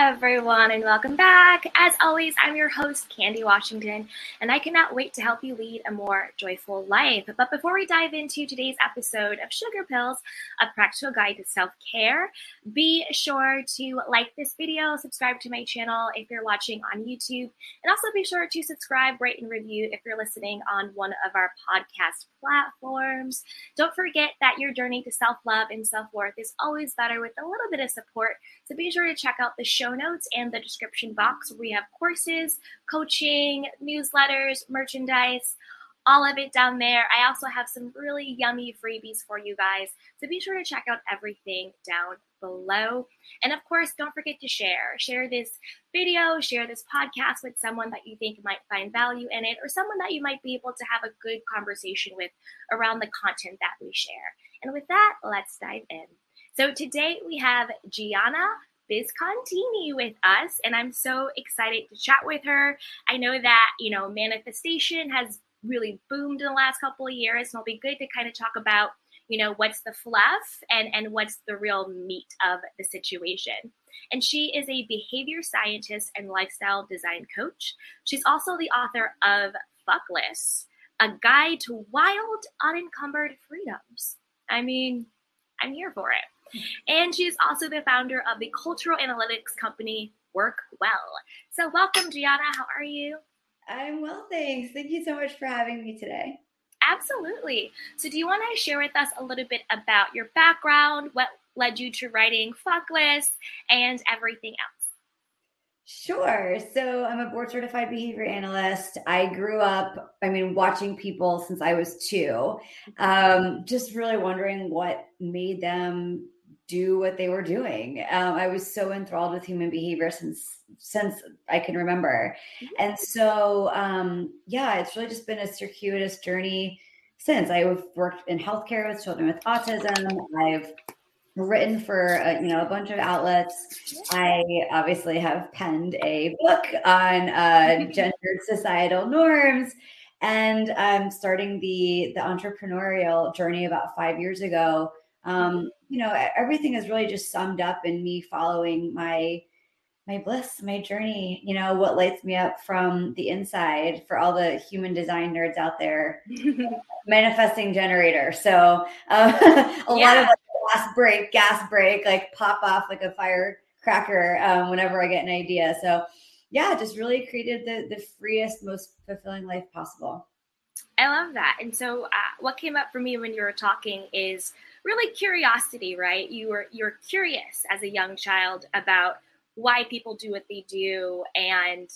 Everyone, and welcome back. As always, I'm your host, Candy Washington, and I cannot wait to help you lead a more joyful life. But before we dive into today's episode of Sugar Pills, a practical guide to self care, be sure to like this video, subscribe to my channel if you're watching on YouTube, and also be sure to subscribe, rate, and review if you're listening on one of our podcast platforms. Don't forget that your journey to self love and self worth is always better with a little bit of support, so be sure to check out the show notes and the description box we have courses, coaching, newsletters, merchandise, all of it down there. I also have some really yummy freebies for you guys. So be sure to check out everything down below. And of course, don't forget to share. Share this video, share this podcast with someone that you think might find value in it, or someone that you might be able to have a good conversation with around the content that we share. And with that, let's dive in. So today we have Gianna Viscontini with us, and I'm so excited to chat with her. I know that, you know, manifestation has really boomed in the last couple of years, and it'll be good to kind of talk about, you know, what's the fluff and, and what's the real meat of the situation. And she is a behavior scientist and lifestyle design coach. She's also the author of Fuckless, a guide to wild, unencumbered freedoms. I mean, I'm here for it. And she's also the founder of the cultural analytics company Work Well. So, welcome, Gianna. How are you? I'm well, thanks. Thank you so much for having me today. Absolutely. So, do you want to share with us a little bit about your background, what led you to writing Fuckless, and everything else? Sure. So I'm a board certified behavior analyst. I grew up, I mean, watching people since I was two, um, just really wondering what made them do what they were doing. Um, I was so enthralled with human behavior since since I can remember, and so um, yeah, it's really just been a circuitous journey since. I've worked in healthcare with children with autism. I've written for a, you know a bunch of outlets. I obviously have penned a book on uh, gendered societal norms, and I'm starting the the entrepreneurial journey about five years ago um, you know, everything is really just summed up in me following my my bliss, my journey, you know, what lights me up from the inside for all the human design nerds out there. manifesting generator. So uh, a yeah. lot of like, gas brake, gas brake, like pop off like a firecracker um, whenever I get an idea. So yeah, just really created the the freest, most fulfilling life possible. I love that. And so, uh, what came up for me when you were talking is really curiosity, right? You were you're curious as a young child about why people do what they do and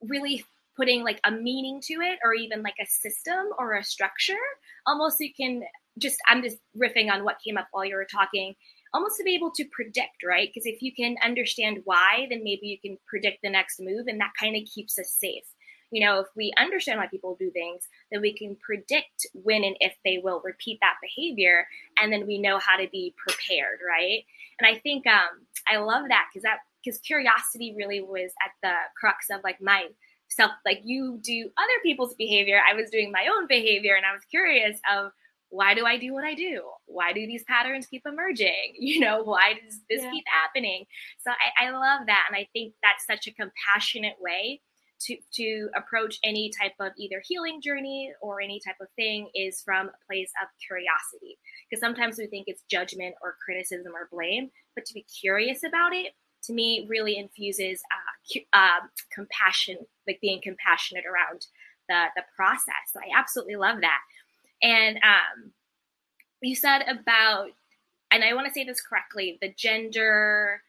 really putting like a meaning to it or even like a system or a structure. Almost you can just i'm just riffing on what came up while you were talking. Almost to be able to predict right? Because if you can understand why then maybe you can predict the next move and that kind of keeps us safe you know, if we understand why people do things, then we can predict when and if they will repeat that behavior, and then we know how to be prepared, right? And I think um, I love that because that because curiosity really was at the crux of like my self. Like you do other people's behavior, I was doing my own behavior, and I was curious of why do I do what I do? Why do these patterns keep emerging? You know, why does this yeah. keep happening? So I, I love that, and I think that's such a compassionate way to to approach any type of either healing journey or any type of thing is from a place of curiosity. Because sometimes we think it's judgment or criticism or blame but to be curious about it to me really infuses uh, uh, compassion like being compassionate around the the process. So i absolutely love that. And um, you said about and i want to say this correctly the gender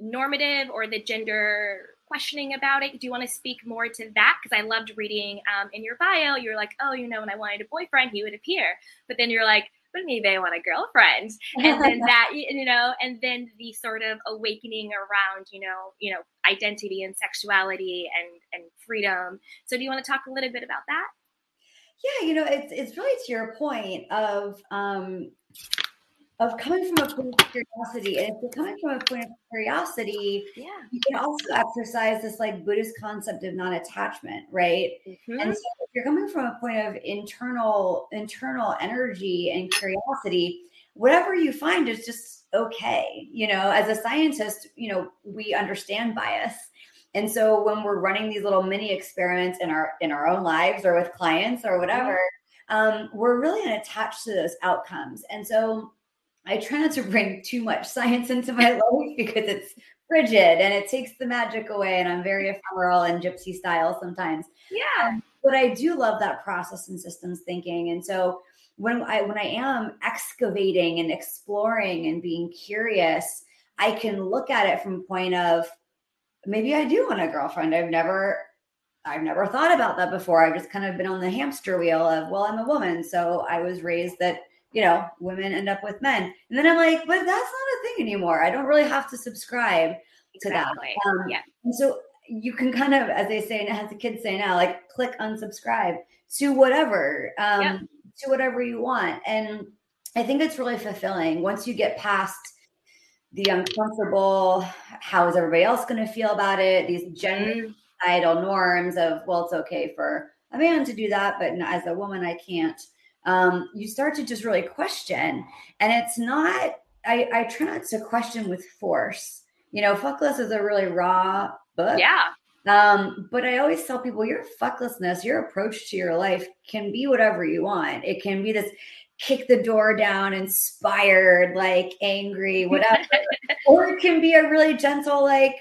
normative or the gender questioning about it. Do you want to speak more to that? Because I loved reading um, in your bio, you're like, oh, you know, when I wanted a boyfriend, he would appear. But then you're like, but maybe I want a girlfriend. And then that, you know, and then the sort of awakening around, you know, you know, identity and sexuality and and freedom. So do you want to talk a little bit about that? Yeah, you know, it's it's really to your point of um of coming from a point of curiosity. And if you're coming from a point of curiosity, yeah. you can also exercise this like Buddhist concept of non-attachment, right? Mm-hmm. And so if you're coming from a point of internal, internal energy and curiosity, whatever you find is just okay. You know, as a scientist, you know, we understand bias. And so when we're running these little mini experiments in our in our own lives or with clients or whatever, mm-hmm. um, we're really unattached to those outcomes. And so I try not to bring too much science into my life because it's frigid and it takes the magic away. And I'm very ephemeral and gypsy style sometimes. Yeah. Um, but I do love that process and systems thinking. And so when I when I am excavating and exploring and being curious, I can look at it from a point of maybe I do want a girlfriend. I've never I've never thought about that before. I've just kind of been on the hamster wheel of, well, I'm a woman. So I was raised that you know, women end up with men. And then I'm like, but that's not a thing anymore. I don't really have to subscribe to exactly. that. Um, yeah. And so you can kind of, as they say, as the kids say now, like click unsubscribe to whatever, um, yeah. to whatever you want. And I think it's really fulfilling once you get past the uncomfortable, how is everybody else going to feel about it? These gender mm. societal norms of, well, it's okay for a man to do that, but as a woman, I can't um, you start to just really question. And it's not, I, I try not to question with force. You know, Fuckless is a really raw book. Yeah. Um, but I always tell people your fucklessness, your approach to your life can be whatever you want. It can be this kick the door down, inspired, like angry, whatever. or it can be a really gentle, like,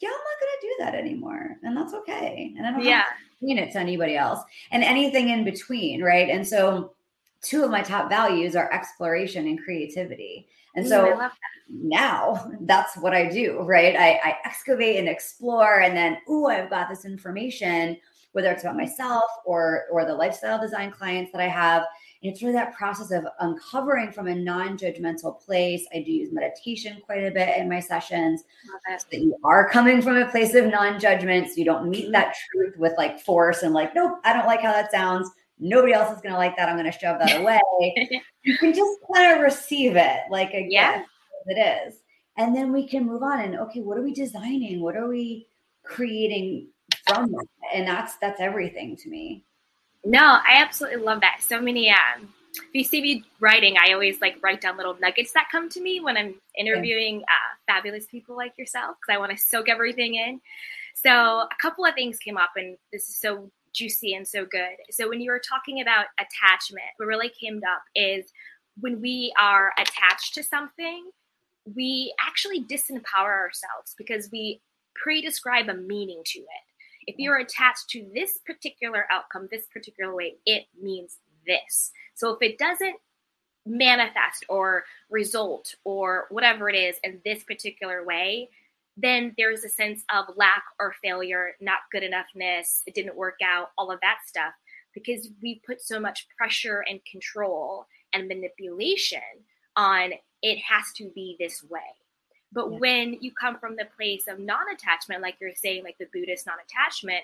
yeah, I'm not gonna do that anymore. And that's okay. And I don't yeah. mean it to anybody else. And anything in between, right? And so two of my top values are exploration and creativity. And so that. now that's what I do, right? I, I excavate and explore, and then, oh, I've got this information, whether it's about myself or or the lifestyle design clients that I have. And it's really that process of uncovering from a non-judgmental place. I do use meditation quite a bit in my sessions. So that you are coming from a place of non-judgment. So you don't meet mm-hmm. that truth with like force and like, nope, I don't like how that sounds nobody else is going to like that. I'm going to shove that away. you can just kind of receive it like a yeah. it is. And then we can move on and okay, what are we designing? What are we creating from that? And that's that's everything to me. No, I absolutely love that. So many um if you see me writing, I always like write down little nuggets that come to me when I'm interviewing uh, fabulous people like yourself because I want to soak everything in. So a couple of things came up, and this is so juicy and so good. So when you were talking about attachment, what really came up is when we are attached to something, we actually disempower ourselves because we pre-describe a meaning to it. If you're attached to this particular outcome, this particular way, it means this. So if it doesn't manifest or result or whatever it is in this particular way, then there's a sense of lack or failure, not good enoughness, it didn't work out, all of that stuff, because we put so much pressure and control and manipulation on it has to be this way. But yeah. when you come from the place of non attachment, like you're saying, like the Buddhist non attachment,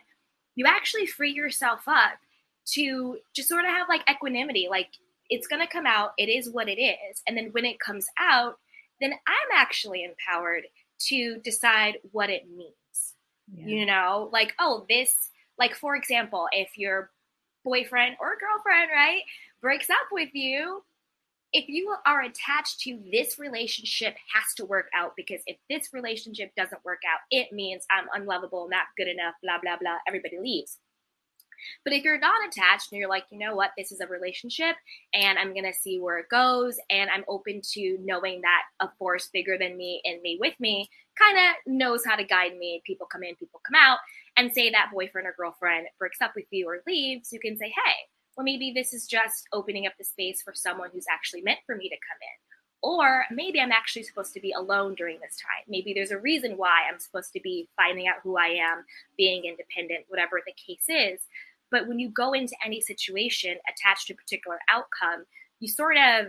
you actually free yourself up to just sort of have like equanimity. Like it's going to come out, it is what it is. And then when it comes out, then I'm actually empowered to decide what it means. Yeah. You know, like, oh, this, like, for example, if your boyfriend or girlfriend, right, breaks up with you, if you are attached to this relationship has to work out because if this relationship doesn't work out, it means I'm unlovable, not good enough, blah, blah, blah, everybody leaves. But if you're not attached and you're like, you know what, this is a relationship and I'm going to see where it goes and I'm open to knowing that a force bigger than me and me with me kind of knows how to guide me. People come in, people come out, and say that boyfriend or girlfriend breaks up with you or leaves, you can say, hey, well, maybe this is just opening up the space for someone who's actually meant for me to come in. Or maybe I'm actually supposed to be alone during this time. Maybe there's a reason why I'm supposed to be finding out who I am, being independent, whatever the case is. But when you go into any situation attached to a particular outcome, you sort of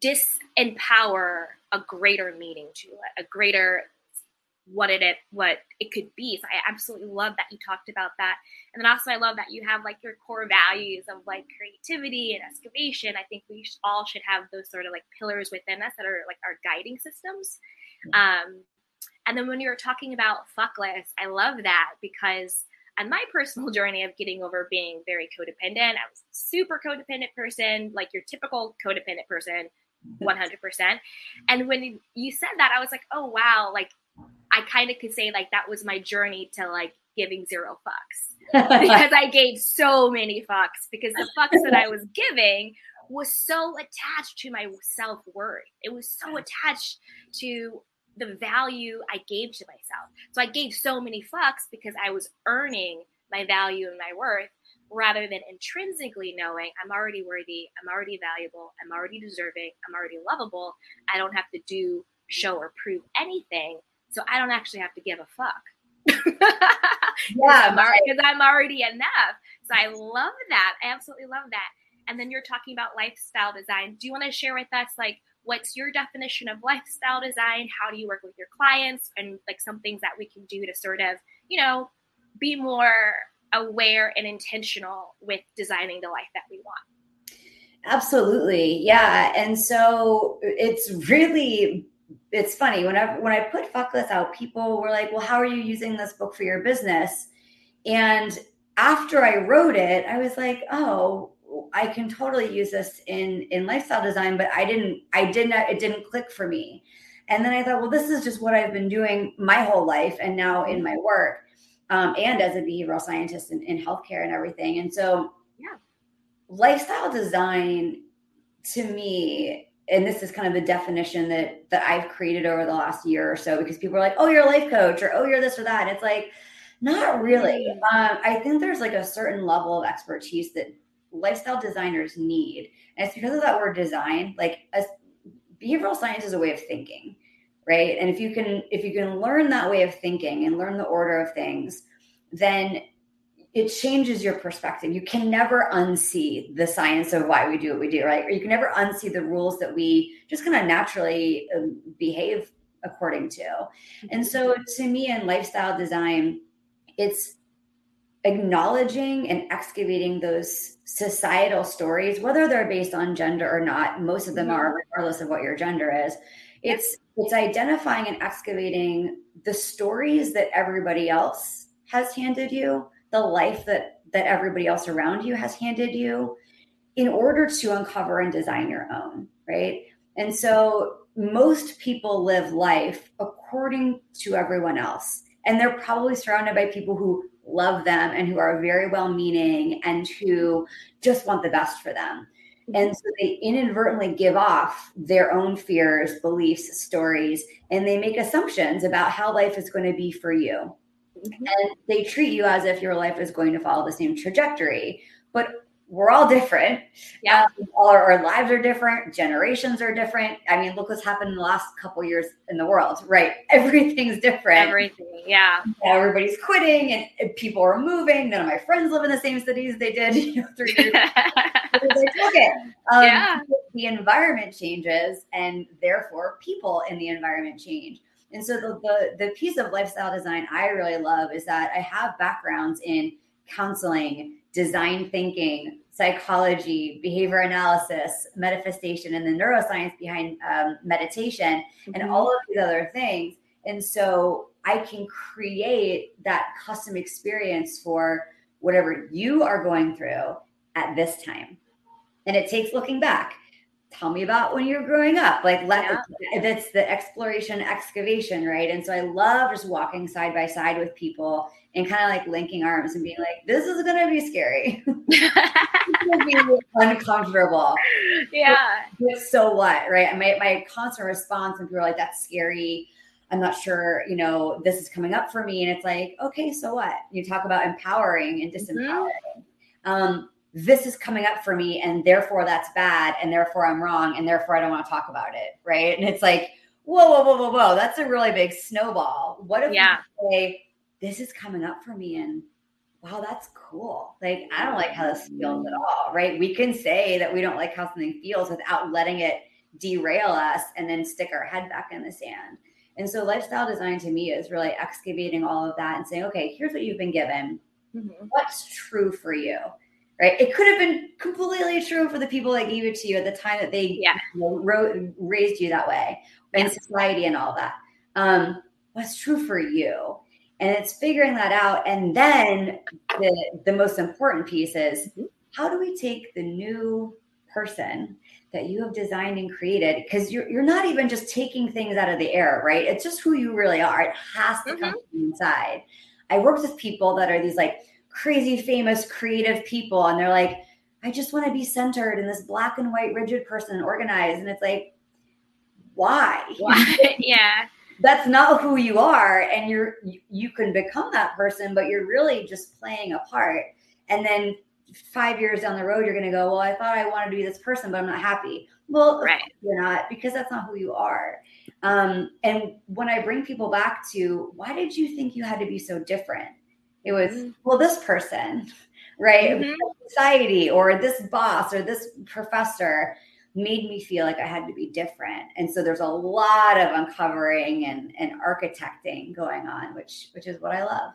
disempower a greater meaning to it, a greater what it what it could be. So I absolutely love that you talked about that. And then also I love that you have like your core values of like creativity and excavation. I think we all should have those sort of like pillars within us that are like our guiding systems. Um, and then when you were talking about fuckless, I love that because on my personal journey of getting over being very codependent, I was a super codependent person, like your typical codependent person, 100%. And when you said that, I was like, oh, wow, like I kind of could say like that was my journey to like giving zero fucks because I gave so many fucks because the fucks that I was giving was so attached to my self worth. It was so attached to the value I gave to myself. So I gave so many fucks because I was earning my value and my worth rather than intrinsically knowing I'm already worthy, I'm already valuable, I'm already deserving, I'm already lovable. I don't have to do, show, or prove anything. So I don't actually have to give a fuck. yeah, because I'm, I'm already enough. So I love that. I absolutely love that. And then you're talking about lifestyle design. Do you want to share with us, like, what's your definition of lifestyle design? How do you work with your clients? And like some things that we can do to sort of, you know, be more aware and intentional with designing the life that we want. Absolutely. Yeah. And so it's really it's funny whenever when I put fuckless out, people were like, "Well, how are you using this book for your business?" And after I wrote it, I was like, "Oh, I can totally use this in in lifestyle design." But I didn't. I didn't. It didn't click for me. And then I thought, well, this is just what I've been doing my whole life, and now in my work, um, and as a behavioral scientist in, in healthcare and everything. And so, yeah, lifestyle design to me and this is kind of the definition that that I've created over the last year or so because people are like, "Oh, you're a life coach," or "Oh, you're this or that." It's like, not really. Mm. Um, I think there's like a certain level of expertise that lifestyle designers need, and it's because of that word design. Like, a, behavioral science is a way of thinking, right? And if you can if you can learn that way of thinking and learn the order of things, then it changes your perspective. You can never unsee the science of why we do what we do, right? Or you can never unsee the rules that we just kind of naturally um, behave according to. And so to me in lifestyle design, it's acknowledging and excavating those societal stories, whether they're based on gender or not. Most of them are, mm-hmm. regardless of what your gender is. It's it's identifying and excavating the stories that everybody else has handed you the life that that everybody else around you has handed you in order to uncover and design your own right and so most people live life according to everyone else and they're probably surrounded by people who love them and who are very well meaning and who just want the best for them and so they inadvertently give off their own fears beliefs stories and they make assumptions about how life is going to be for you mm-hmm. and they treat you as if your life is going to follow the same trajectory. But we're all different. Yeah, um, all our, our, lives are different. Generations are different. I mean, look what's happened in the last couple years in the world, right? Everything's different. Everything, yeah. Everybody's quitting, and, and, people are moving. None of my friends live in the same cities they did you know, three years. Ago. okay. Um, yeah. The environment changes, and therefore, people in the environment change. And so the, the, the piece of lifestyle design I really love is that I have backgrounds in counseling, design thinking, psychology, behavior analysis, manifestation, and the neuroscience behind um, meditation, mm-hmm. and all of these other things. And so I can create that custom experience for whatever you are going through at this time. And it takes looking back tell me about when you were growing up like let yeah. that's the exploration excavation right? And so i love just walking side by side with people and kind of like linking arms and being like this is going to be scary. Be uncomfortable. Yeah. but, so what right? My, my constant response when people are like that's scary. I'm not sure you know this is coming up for me. And it's like okay so what? You talk about empowering and disempowering. Mm-hmm. um this is coming up for me and therefore that's bad and therefore I'm wrong and therefore I don't want to talk about it. Right. And it's like, whoa, whoa, whoa, whoa, whoa. That's a really big snowball. What if yeah. we say, this is coming up for me and wow, that's cool. Like, I don't like how this feels at all. Right. We can say that we don't like how something feels without letting it derail us and then stick our head back in the sand. And so lifestyle design to me is really excavating all of that and saying, okay, here's what you've been given. Mm-hmm. What's true for you? Right. It could have been completely true for the people that gave it to you at the time that they yeah. you know, wrote, raised you that way and society and all that. Um, what's true for you? And it's figuring that out. And then the, the most important piece is mm-hmm. how do we take the new person that you have designed and created because you're, you're not even just taking things out of the air right it's just who you really are it has to mm-hmm. come from inside i worked with people that are these like crazy famous creative people and they're like i just want to be centered in this black and white rigid person and organized and it's like why, why? yeah that's not who you are and you're you, can become that person but you're really just playing a part and then five years down the road, you're going to go, well, I thought I wanted to be this person, but I'm not happy. Well, right. you're not because that's not who you are. Um, and when I bring people back to why did you think you had to be so different? It was, mm-hmm. well, this person, right? Mm-hmm. Society or this boss or this professor made me feel like I had to be different. And so there's a lot of uncovering and, and architecting going on, which which is what I love.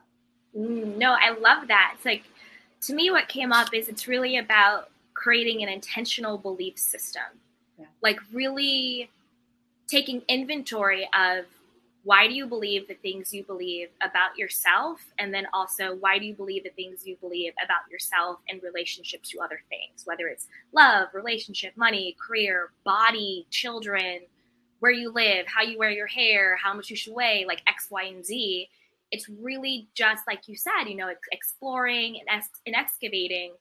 Mm, no, I love that. It's like to me, what came up is it's really about creating an intentional belief system. Yeah. Like, really taking inventory of why do you believe the things you believe about yourself? And then also, why do you believe the things you believe about yourself in relationship to other things, whether it's love, relationship, money, career, body, children, where you live, how you wear your hair, how much you should weigh, like X, Y, and Z it's really just like you said, you know, exploring and, ex- and excavating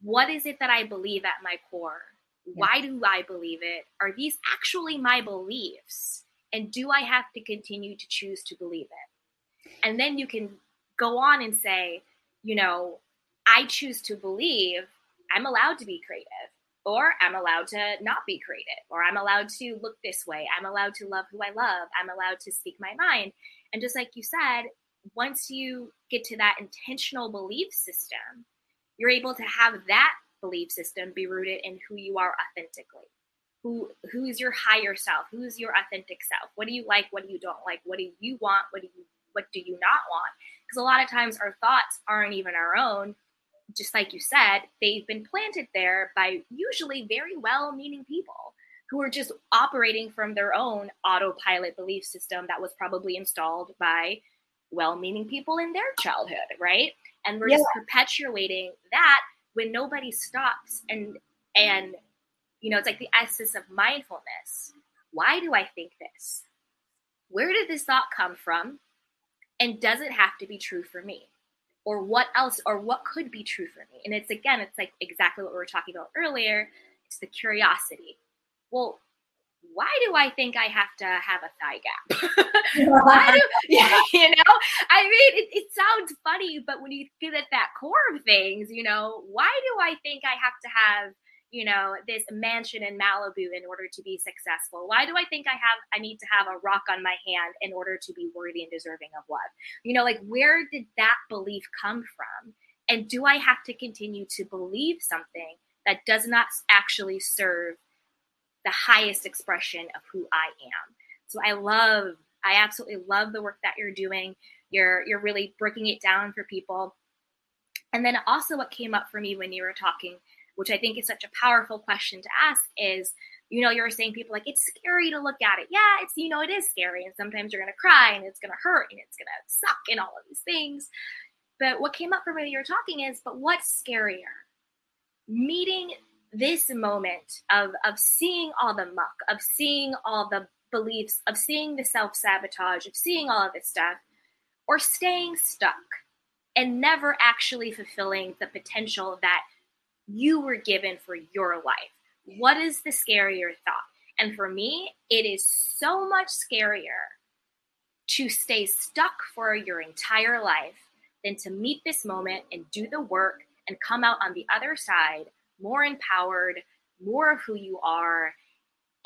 what is it that I believe at my core? Yeah. Why do I believe it? Are these actually my beliefs? And do I have to continue to choose to believe it? And then you can go on and say, you know, I choose to believe I'm allowed to be creative, or I'm allowed to not be creative, or I'm allowed to look this way. I'm allowed to love who I love. I'm allowed to speak my mind. And just like you said, once you get to that intentional belief system, you're able to have that belief system be rooted in who you are authentically. Who who's your higher self? Who's your authentic self? What do you like? What do you don't like? What do you want? What do you what do you not want? Because a lot of times our thoughts aren't even our own. Just like you said, they've been planted there by usually very well-meaning people who are just operating from their own autopilot belief system that was probably installed by well-meaning people in their childhood, right? And we're yeah. just perpetuating that when nobody stops and and you know, it's like the essence of mindfulness. Why do I think this? Where did this thought come from? And does it have to be true for me? Or what else or what could be true for me? And it's again, it's like exactly what we were talking about earlier. It's the curiosity well, why do I think I have to have a thigh gap? why do, yeah, you know, I mean, it, it, sounds funny, but when you get at that core of things, you know, why do I think I have to have, you know, this mansion in Malibu in order to be successful? Why do I think I have, I need to have a rock on my hand in order to be worthy and deserving of love? You know, like where did that belief come from? And do I have to continue to believe something that does not actually serve the highest expression of who I am. So I love, I absolutely love the work that you're doing. You're you're really breaking it down for people. And then also what came up for me when you were talking, which I think is such a powerful question to ask, is you know, you're saying people like it's scary to look at it. Yeah, it's you know, it is scary, and sometimes you're gonna cry and it's gonna hurt and it's gonna suck and all of these things. But what came up for me when you were talking is, but what's scarier? Meeting this moment of of seeing all the muck, of seeing all the beliefs, of seeing the self sabotage, of seeing all of this stuff, or staying stuck and never actually fulfilling the potential that you were given for your life. What is the scarier thought? And for me, it is so much scarier to stay stuck for your entire life than to meet this moment and do the work and come out on the other side more empowered, more of who you are,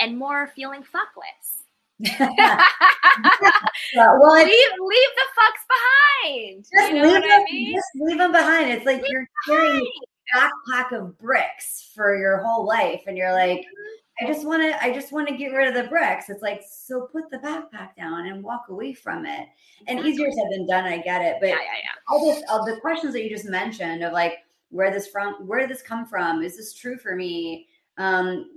and more feeling fuckless. yeah, well, leave leave the fucks behind. Just, you know leave, them, I mean? just leave them behind. It's like leave you're carrying backpack of bricks for your whole life, and you're like, I just want to I just want to get rid of the bricks. It's like so put the backpack down and walk away from it. And easier said than done, I get it. But yeah, yeah, yeah. all this all the questions that you just mentioned of like where this from where did this come from? Is this true for me? Um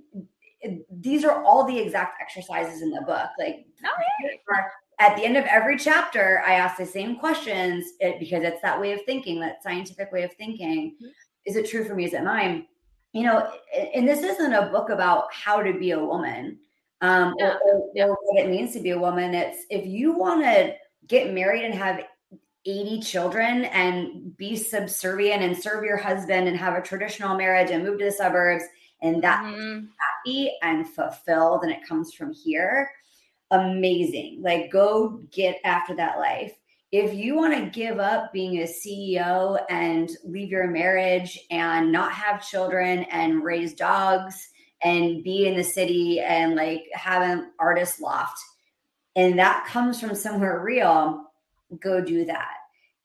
these are all the exact exercises in the book. Like oh, at the end of every chapter, I ask the same questions because it's that way of thinking, that scientific way of thinking. Is it true for me? Is it mine? You know, and this isn't a book about how to be a woman um, yeah. or, or, or what it means to be a woman. It's if you want to get married and have 80 children and be subservient and serve your husband and have a traditional marriage and move to the suburbs and that mm-hmm. happy and fulfilled and it comes from here amazing like go get after that life if you want to give up being a CEO and leave your marriage and not have children and raise dogs and be in the city and like have an artist loft and that comes from somewhere real go do that.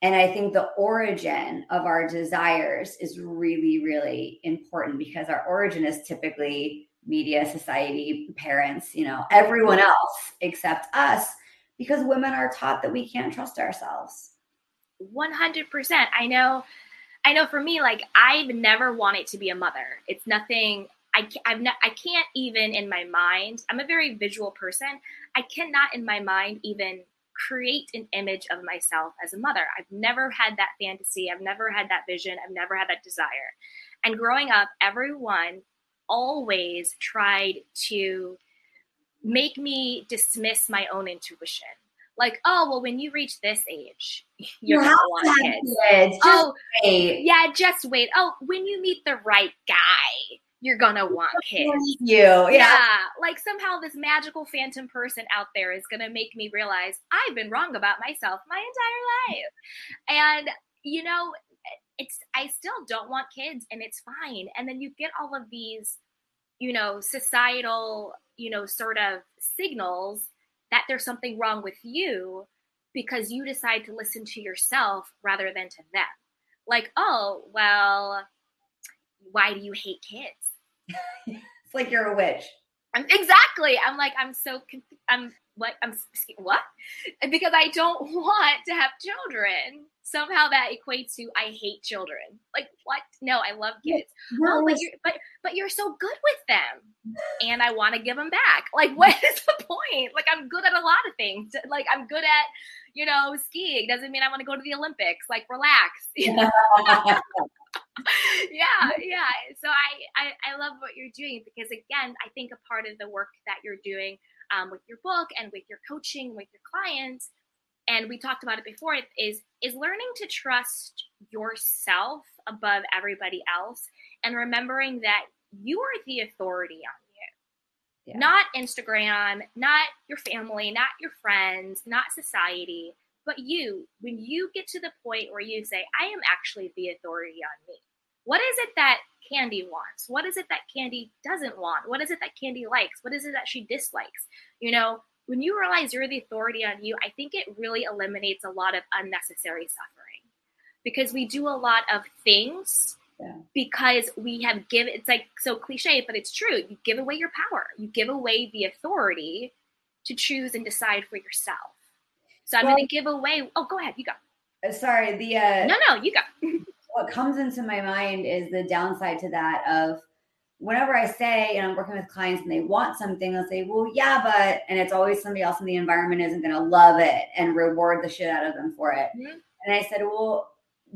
And I think the origin of our desires is really, really important because our origin is typically media, society, parents, you know, everyone else except us, because women are taught that we can't trust ourselves. 100%. I know. I know for me, like I've never wanted to be a mother. It's nothing. I I've not, I can't even in my mind. I'm a very visual person. I cannot in my mind even create an image of myself as a mother. I've never had that fantasy. I've never had that vision. I've never had that desire. And growing up, everyone always tried to make me dismiss my own intuition. Like, oh, well, when you reach this age, you're you gonna want kids. kids. oh, wait. yeah, just wait. Oh, when you meet the right guy, you're gonna want kids. You, yeah. yeah. Like somehow this magical phantom person out there is gonna make me realize I've been wrong about myself my entire life. And you know, it's I still don't want kids and it's fine. And then you get all of these, you know, societal, you know, sort of signals that there's something wrong with you because you decide to listen to yourself rather than to them. Like, oh, well, why do you hate kids? it's like you're a witch. I'm, exactly. I'm like, I'm so, I'm what, I'm, what? Because I don't want to have children. Somehow that equates to I hate children. Like what? No, I love kids. oh, but you're, but, but you're so good with them, and I want to give them back. Like, what is the point? Like, I'm good at a lot of things. Like, I'm good at, you know, skiing. Doesn't mean I want to go to the Olympics. Like, relax. You know? yeah, yeah. So I, I I love what you're doing because again, I think a part of the work that you're doing um, with your book and with your coaching with your clients, and we talked about it before, is is learning to trust yourself above everybody else and remembering that you are the authority on you. Yeah. Not Instagram, not your family, not your friends, not society but you, when you get to the point where you say, I am actually the authority on me, what is it that Candy wants? What is it that Candy doesn't want? What is it that Candy likes? What is it that she dislikes? You know, when you realize you're the authority on you, I think it really eliminates a lot of unnecessary suffering because we do a lot of things yeah. because we have given it's like so cliche, but it's true. You give away your power, you give away the authority to choose and decide for yourself. So I'm well, going to give away. Oh, go ahead. You go. Uh, sorry. The uh, no, no, you go. what comes into my mind is the downside to that of whenever I say, and I'm working with clients and they want something, they'll say, well, yeah, but, and it's always somebody else in the environment isn't going to love it and reward the shit out of them for it. Mm-hmm. And I said, well,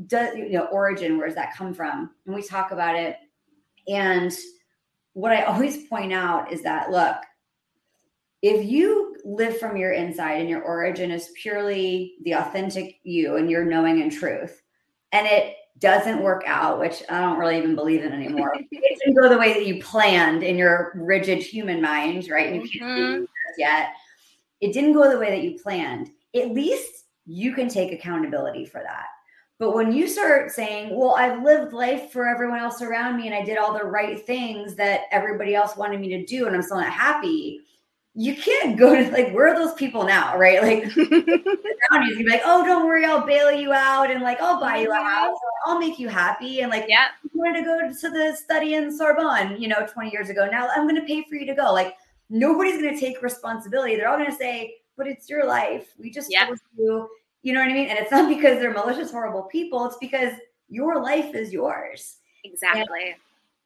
does, you know, origin, where does that come from? And we talk about it. And what I always point out is that, look, if you live from your inside and your origin is purely the authentic you and your knowing and truth, and it doesn't work out, which I don't really even believe in anymore, it didn't go the way that you planned in your rigid human mind, right? You can't mm-hmm. yet. It didn't go the way that you planned. At least you can take accountability for that. But when you start saying, well, I've lived life for everyone else around me and I did all the right things that everybody else wanted me to do and I'm still not happy, you can't go to like where are those people now, right? Like you'd be like, oh, don't worry, I'll bail you out and like I'll buy you a Mm-hmm. house, I'll make you happy. And like yeah. you wanted to go to the study in Sorbonne, you know, 20 years ago. Now I'm gonna pay for you to go. Like nobody's gonna take responsibility. They're all gonna say, but it's your life. We just Yeah. told you, you know what I mean? And it's not because they're malicious, horrible people, it's because your life is yours Exactly. and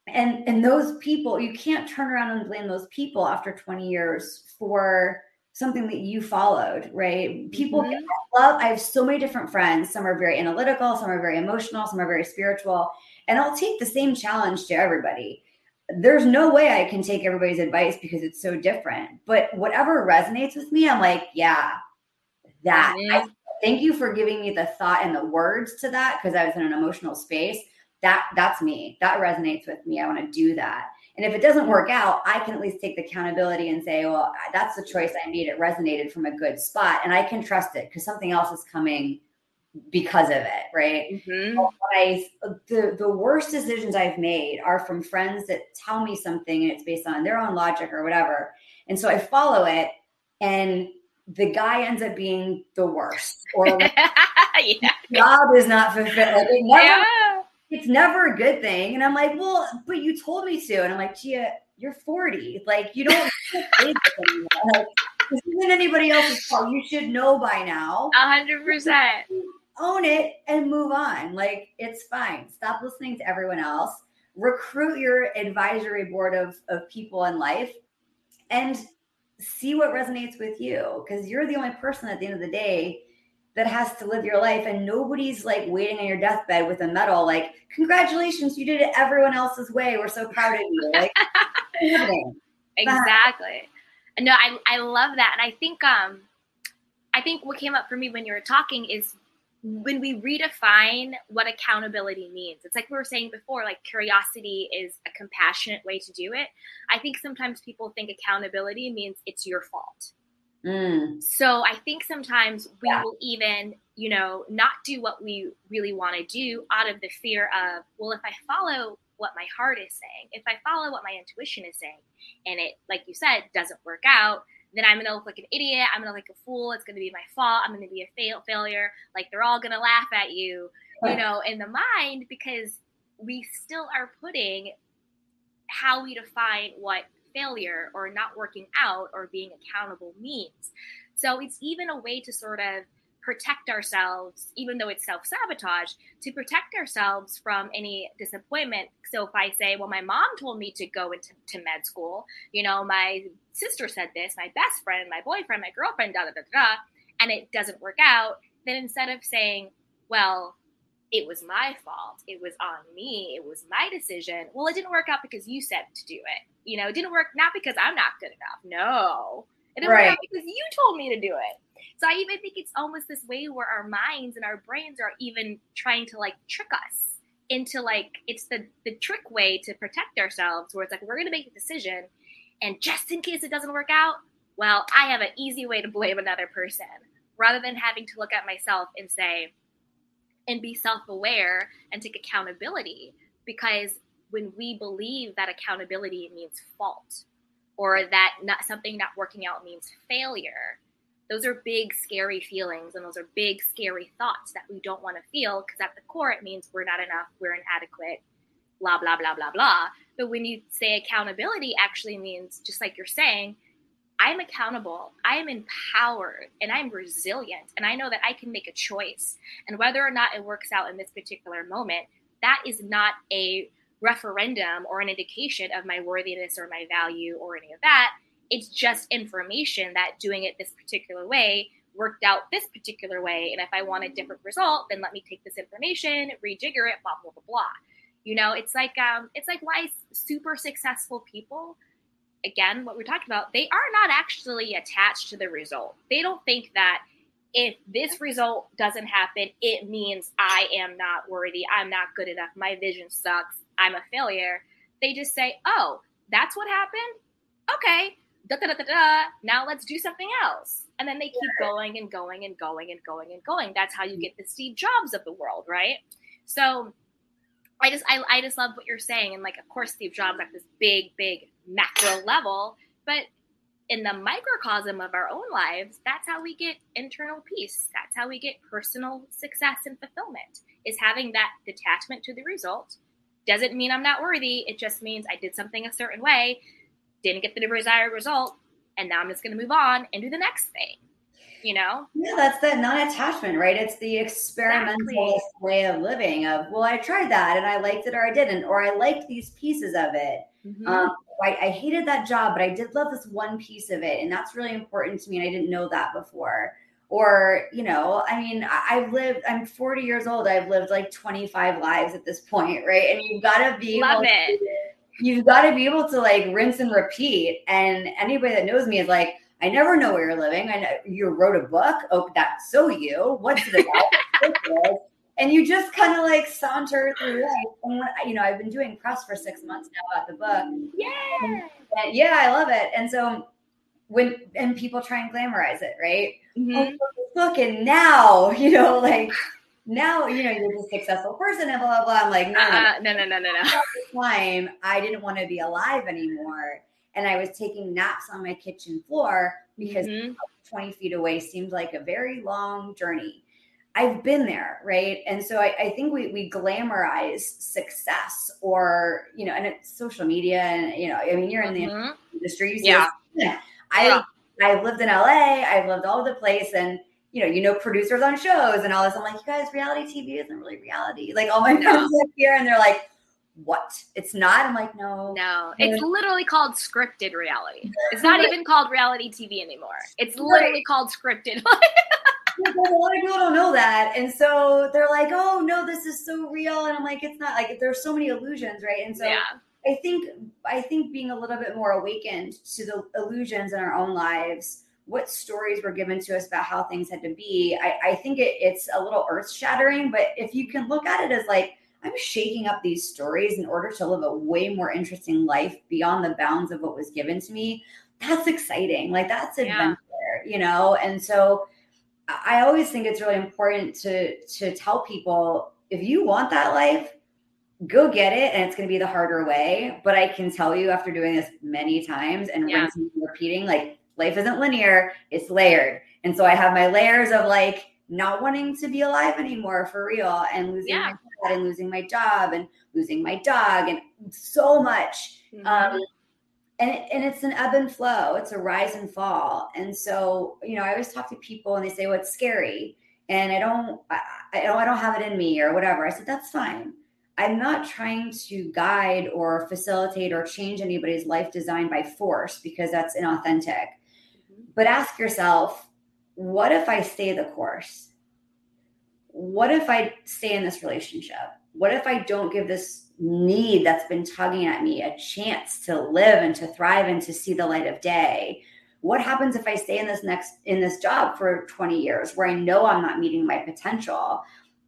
and and those people you can't turn around and blame those people after 20 years for something that you followed right? People Mhm. I love. I have so many different friends. Some are very analytical some are very emotional some are very spiritual. And i'll take the same challenge to everybody. There's no way i can take everybody's advice because it's so different. But whatever resonates with me i'm like yeah that. Mhm. I, thank you for giving me the thought and the words to that because i was in an emotional space that that's me that resonates with me i want to do that and if it doesn't work out i can at least take the accountability and say well that's the choice i made it resonated from a good spot and i can trust it because something else is coming because of it right Mhm. I, the the worst decisions I've made are from friends that tell me something and it's based on their own logic or whatever, and so I follow it, and the guy ends up being the worst, or like, yeah. job is not fulfilled. Like, Yeah. It's never a good thing, and I'm like, well, but you told me to, and I'm like, Gia, you're 40, like you don't. this anymore. like, this isn't anybody else's fault. You should know by now hundred percent. own it and move on. Like it's fine. Stop listening to everyone else. Recruit your advisory board of, of people in life and see what resonates with you because you're the only person at the end of the day that has to live your life and nobody's like waiting on your deathbed with a medal like congratulations you did it everyone else's way we're so proud of you like? Exactly. No, I I love that, and I think um, I think what came up for me when you were talking is when we redefine what accountability means. It's like we were saying before, like curiosity is a compassionate way to do it. I think sometimes people think accountability means it's your fault. Mm, So I think sometimes we Yeah. will even, you know, not do what we really want to do out of the fear of, well, if I follow what my heart is saying, if I follow what my intuition is saying, and it, like you said, doesn't work out, then I'm gonna look like an idiot. I'm gonna look like a fool. It's gonna be my fault. I'm gonna be a fail failure. Like they're all gonna laugh at you, you know, in the mind because we still are putting how we define what failure or not working out or being accountable means. So it's even a way to sort of protect ourselves, even though it's self sabotage, to protect ourselves from any disappointment. So if I say, well, my mom told me to go into to med school, you know, my sister said this, my best friend, my boyfriend, my girlfriend, da da da da, and it doesn't work out, then instead of saying, well, it was my fault. It was on me. It was my decision. Well, it didn't work out because you said to do it. You know, it didn't work not because I'm not good enough. No. It didn't work out because you told me to do it. So I even think it's almost this way where our minds and our brains are even trying to like trick us into like it's the the trick way to protect ourselves where it's like we're going to make a decision and just in case it doesn't work out, well, I have an easy way to blame another person rather than having to look at myself and say and be self-aware and take accountability because when we believe that accountability means fault or that not something not working out means failure those are big scary feelings and those are big scary thoughts that we don't want to feel because at the core it means we're not enough we're inadequate blah blah blah blah blah. But when you say accountability actually means just like you're saying i'm accountable i am empowered and i'm resilient and i know that i can make a choice and whether or not it works out in this particular moment that is not a referendum or an indication of my worthiness or my value or any of that it's just information that doing it this particular way worked out this particular way. And if I want a different result, then let me take this information, rejigger it, blah blah blah blah. You know, it's like um, it's like why super successful people, again, what we're talking about, they are not actually attached to the result. They don't think that if this result doesn't happen, it means I am not worthy, I'm not good enough, my vision sucks, I'm a failure. They just say, oh, that's what happened? Okay, da da da da da. Now let's do something else. And then they keep going and going and going and going and going. That's how you get the Steve Jobs of the world, right? So I just I, I just love what you're saying. And like of course Steve Jobs at this big, big macro level, but in the microcosm of our own lives, that's how we get internal peace. That's how we get personal success and fulfillment, is having that detachment to the result. Doesn't mean I'm not worthy. It just means I did something a certain way, didn't get the desired result, and now I'm just going to move on and do the next thing. You know? Yeah, that's that non-attachment, right? It's the experimental exactly. way of living. Of well, I tried that and I liked it, or I didn't, or I liked these pieces of it. Mm-hmm. Um, I, I hated that job, but I did love this one piece of it. And that's really important to me. And I didn't know that before. Or, you know, I mean, I've lived, I'm 40 years old. I've lived like 25 lives at this point, right? And you've got to be love it. To, you've got to be able to like rinse and repeat. And anybody that knows me is like, I never know where you're living. I know you wrote a book. Oh, that's so you. What's it about? and you just kind of like saunter through life. And when, you know, I've been doing press for six months now about the book. Yeah, and, yeah, I love it. And so when and people try and glamorize it, right? Mm-hmm. Oh, book, and now you know, like now you know you're a successful person and blah blah blah. I'm like, no, uh, no, no, no, no, no. Time, I didn't want to be alive anymore, and I was taking naps on my kitchen floor because mm-hmm. 20 feet away seemed like a very long journey. I've been there, right? And so I, I, think we we glamorize success or you know, and it's social media and you know, I mean you're in the mm-hmm. industry. So yeah. yeah. I yeah. I've lived in LA, I've lived all over the place and you know, you know, producers on shows and all this. I'm like, you guys, reality TV isn't really reality. Like all my friends no. here and they're like, what? It's not. I'm like, no. No, it's literally called scripted reality. It's not even called reality TV anymore. It's literally right. called scripted. a lot of people don't know that. And so they're like, oh, no, this is so real. And I'm like, it's not like there's so many illusions, right? And so yeah. I think I think being a little bit more awakened to the illusions in our own lives, what stories were given to us about how things had to be, I, I think it, it's a little earth shattering. But if you can look at it as like, I'm shaking up these stories in order to live a way more interesting life beyond the bounds of what was given to me, that's exciting. Like that's adventure, yeah. you know? And so I always think it's really important to to tell people if you want that life, go get it, and it's going to be the harder way. But I can tell you after doing this many times and yeah. rinsing repeating, like life isn't linear; it's layered. And so I have my layers of like not wanting to be alive anymore for real, and losing yeah. my dad, and losing my job, and losing my dog, and so much. Mm-hmm. Um, and it, and it's an ebb and flow. It's a rise and fall. And so, you know, I always talk to people and they say, "Well, it's scary," and I don't, I, I don't, I don't have it in me or whatever. I said, "That's fine." I'm not trying to guide or facilitate or change anybody's life design by force because that's inauthentic. Mm-hmm. But ask yourself, what if I stay the course? What if I stay in this relationship? What if I don't give this need that's been tugging at me a chance to live and to thrive and to see the light of day. What happens if i stay in this next in this job for 20 years where i know i'm not meeting my potential?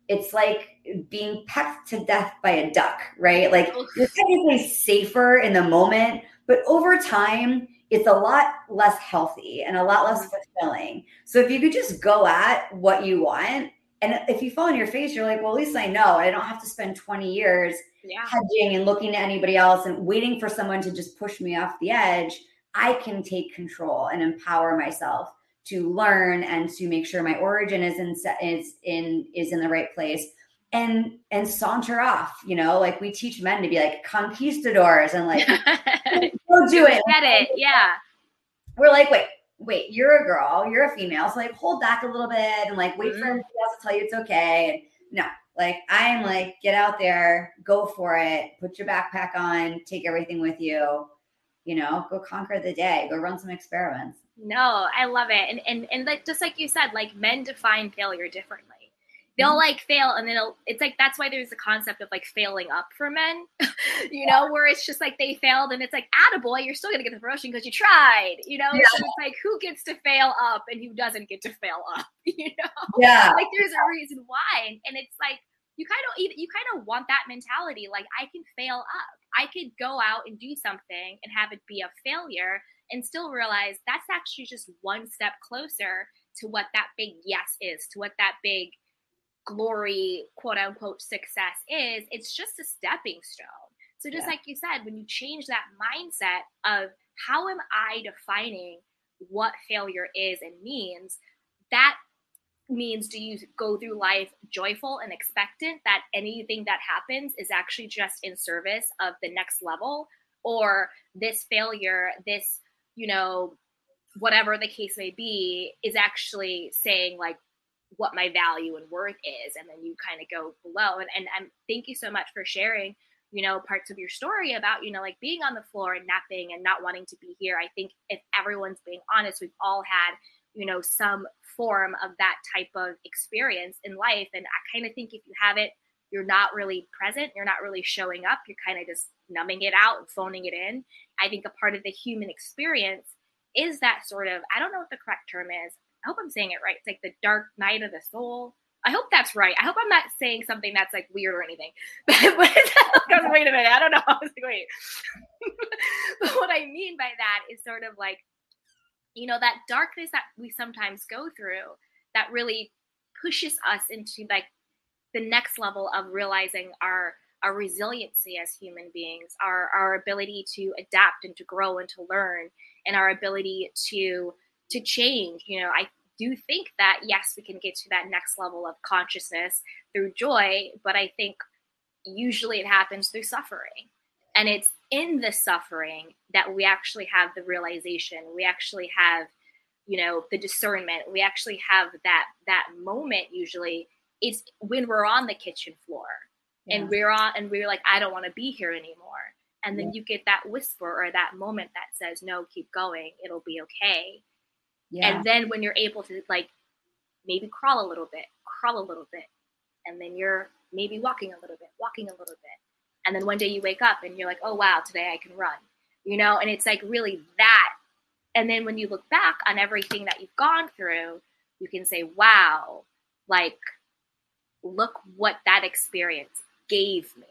It's like being pecked to death by a duck right? Like you're technically safer in the moment but over time it's a lot less healthy and a lot less mm-hmm. fulfilling. So if you could just go at what you want and if you fall on your face, you're like, well, at least I know. I don't have to spend 20 years yeah. hedging and looking to anybody else and waiting for someone to just push me off the edge. I can take control and empower myself to learn and to make sure my origin is in is in is in the right place and and saunter off you know? Like we teach men to be like conquistadors and like go do it. Get it. Yeah. We're like wait wait, you're a girl, you're a female, so like hold back a little bit and like wait mm-hmm. for everybody else to tell you it's okay. And no, like I'm like, get out there, go for it, put your backpack on, take everything with you, you know, go conquer the day, go run some experiments. No, I love it. And and and like just like you said, like men define failure differently they'll mm-hmm. like fail and then it's like that's why there's a concept of like failing up for men you know where it's just like they failed and it's like attaboy you're still gonna get the promotion because you tried you know? Yeah. so it's like who gets to fail up and who doesn't get to fail up you know? Yeah. Like there's a reason why and, and it's like you kind of you kind of want that mentality like i can fail up. I could go out and do something and have it be a failure and still realize that's actually just one step closer to what that big yes is to what that big glory, quote unquote, success is, it's just a stepping stone. So, just yeah. like you said, when you change that mindset of how am I defining what failure is and means? That means do you go through life joyful and expectant that anything that happens is actually just in service of the next level or this failure this you know whatever the case may be is actually saying like what my value and worth is and then you kind of go below and, and and thank you so much for sharing you know parts of your story about you know like being on the floor and napping and not wanting to be here. I think if everyone's being honest we've all had you know some form of that type of experience in life and i kind of think if you have it you're not really present you're not really showing up you're kind of just numbing it out and phoning it in. I think a part of the human experience is that sort of i don't know what the correct term is i hope i'm saying it right it's like the dark night of the soul I hope that's right. I hope I'm not saying something that's like weird or anything. But, wait a minute, I don't know. I was like, wait. but what I mean by that is sort of like, you know, that darkness that we sometimes go through that really pushes us into like the next level of realizing our our resiliency as human beings, our our ability to adapt and to grow and to learn, and our ability to to change. You know, I do think that yes, we can get to that next level of consciousness through joy, but I think usually it happens through suffering. And it's in the suffering that we actually have the realization, we actually have, you know, the discernment, we actually have that that moment usually it's when we're on the kitchen floor yeah. and we're on and we're like, I don't want to be here anymore. And then yeah. you get that whisper or that moment that says, No, keep going, it'll be okay yeah. And then when you're able to like maybe crawl a little bit, crawl a little bit, and then you're maybe walking a little bit, walking a little bit. And then one day you wake up and you're like, oh wow, today I can run. You know, and it's like really that. And then when you look back on everything that you've gone through, you can say, wow, like look what that experience gave me.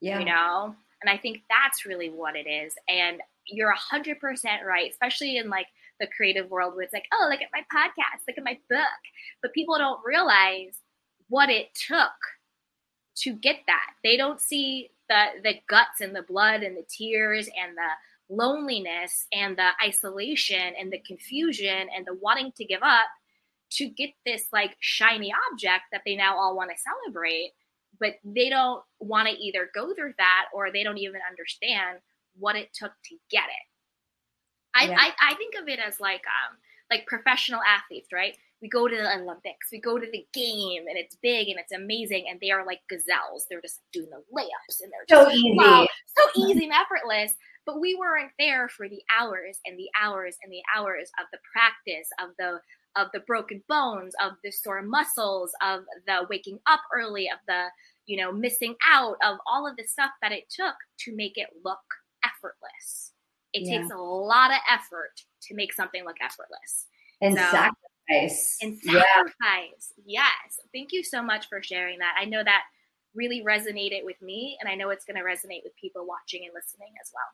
Yeah. You know? And I think that's really what it is. And you're 100% right, especially in like the creative world where it's like, oh, look at my podcast, look at my book. But people don't realize what it took to get that. They don't see the the guts and the blood and the tears and the loneliness and the isolation and the confusion and the wanting to give up to get this like shiny object that they now all want to celebrate but they don't want to either go through that or they don't even understand what it took to get it I, yeah. I, I think of it as like um like professional athletes, right? We go to the Olympics, we go to the game, and it's big and it's amazing, and they are like gazelles. They're just doing the layups, and they're so just, easy, wow, so easy and effortless. But we weren't there for the hours and the hours and the hours of the practice, of the of the broken bones, of the sore muscles, of the waking up early, of the you know missing out, of all of the stuff that it took to make it look effortless. It yeah. takes a lot of effort to make something look effortless. And so, sacrifice. And sacrifice. Yeah. Yes. Thank you so much for sharing that. I know that really resonated with me, and I know it's going to resonate with people watching and listening as well.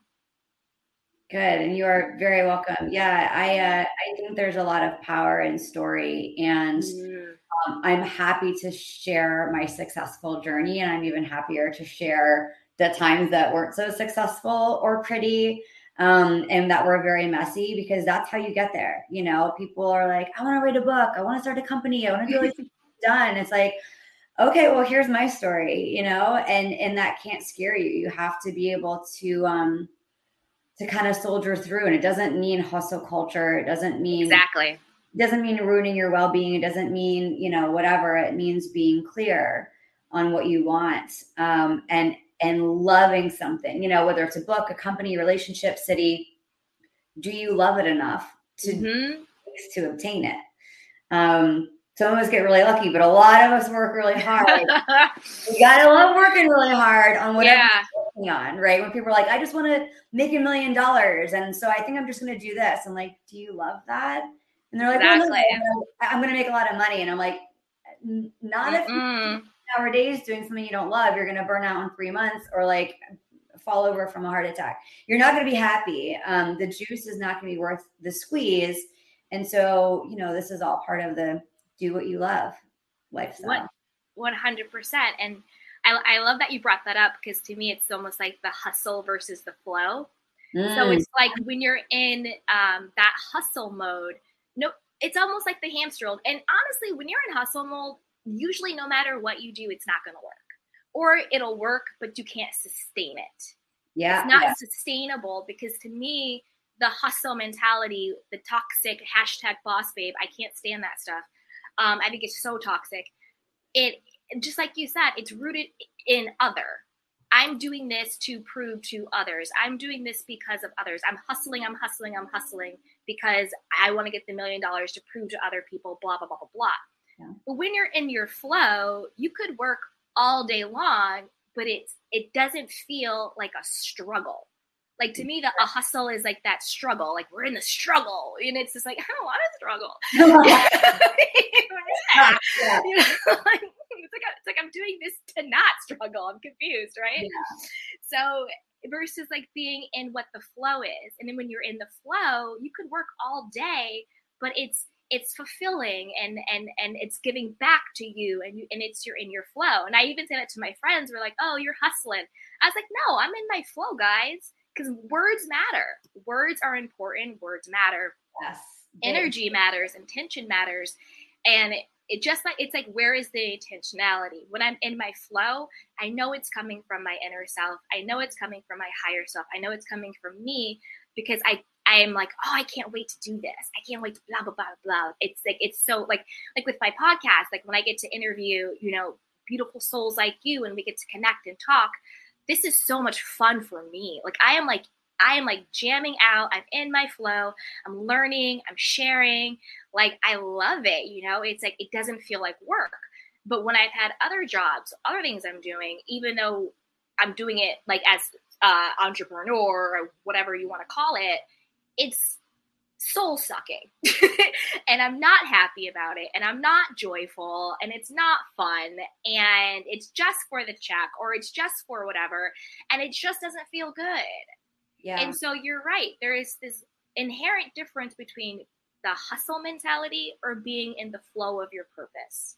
Good, and you are very welcome. Yeah, I uh, I think there's a lot of power in story, and mm. um, I'm happy to share my successful journey, and I'm even happier to share the times that weren't so successful or pretty um, and that were very messy because that's how you get there. You know, people are like, I want to write a book, I want to start a company, I want to do everything done. It's like, okay, well, here's my story, you know, and and that can't scare you. You have to be able to um to kind of soldier through. And it doesn't mean hustle culture. It doesn't mean exactly. It doesn't mean ruining your well-being. It doesn't mean, you know, whatever. It means being clear on what you want. Um, and and loving something, you know, whether it's a book, a company, relationship, city, do you love it enough to mm-hmm. to obtain it? Um, some of us get really lucky, but a lot of us work really hard. we gotta love working really hard on whatever yeah. you're working on, right? When people are like, I just want to make a million dollars. And so I think I'm just gonna do this. I'm like, do you love that? And they're like, exactly. well, I'm gonna make a lot of money. And I'm like, not Mm-mm. if hour days doing something you don't love, you're going to burn out in three months or like fall over from a heart attack. You're not going to be happy. Um, the juice is not going to be worth the squeeze. And so, you know, this is all part of the do what you love lifestyle. One hundred percent. And I, I love that you brought that up because to me, it's almost like the hustle versus the flow. Mm. So it's like when you're in um, that hustle mode, no, it's almost like the hamster wheel. And honestly, when you're in hustle mode, usually no matter what you do, it's not going to work. Or it'll work, but you can't sustain it. Yeah. It's not yeah. sustainable because to me, the hustle mentality, the toxic hashtag boss babe, I can't stand that stuff. Um, I think it's so toxic. It just like you said, it's rooted in other. I'm doing this to prove to others. I'm doing this because of others. I'm hustling, I'm hustling, I'm hustling because I want to get the million dollars to prove to other people, blah, blah, blah, blah, blah. Yeah. But when you're in your flow, you could work all day long, but it's it doesn't feel like a struggle. Like to me, the a hustle is like that struggle. Like we're in the struggle, and it's just like I don't want to struggle. yeah. you know, like, it's like it's like I'm doing this to not struggle. I'm confused, right? Yeah. So versus like being in what the flow is, and then when you're in the flow, you could work all day, but it's it's fulfilling and and and it's giving back to you and you and it's you're in your flow. And i even say that to my friends we're like oh you're hustling. I was like no i'm in my flow guys because words matter. Words are important words matter. Yes energy matters intention matters and it, it just like it's like where is the intentionality? When i'm in my flow i know it's coming from my inner self. I know it's coming from my higher self. I know it's coming from me because i I am like, oh, I can't wait to do this. I can't wait to blah blah blah blah. It's like it's so like like with my podcast, like when I get to interview, you know, beautiful souls like you, and we get to connect and talk. This is so much fun for me. Like I am like I am like jamming out. I'm in my flow. I'm learning. I'm sharing. Like I love it. You know, it's like it doesn't feel like work. But when I've had other jobs, other things I'm doing, even though I'm doing it like as uh, entrepreneur or whatever you want to call it, it's soul sucking and I'm not happy about it and I'm not joyful and it's not fun and it's just for the check or it's just for whatever and it just doesn't feel good. Yeah. And so you're right. There is this inherent difference between the hustle mentality or being in the flow of your purpose.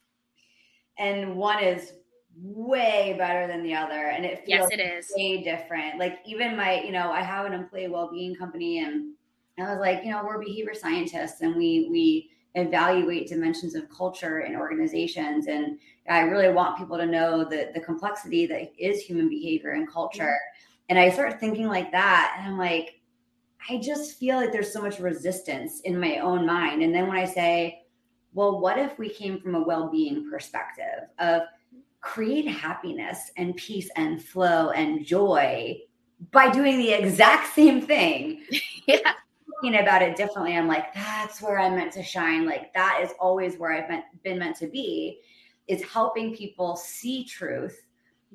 And one is way better than the other and it feels yes, it is. way different. Like even my, you know, I have an employee well-being company and I was like, you know, we're behavior scientists and we we evaluate dimensions of culture in organizations. And I really want people to know the the complexity that is human behavior and culture. And I start thinking like that, and I'm like, I just feel like there's so much resistance in my own mind. And then when I say, well, what if we came from a well-being perspective of create happiness and peace and flow and joy by doing the exact same thing. yeah thinking about it differently. I'm like, that's where I'm meant to shine. Like that is always where I've meant, been meant to be, is helping people see truth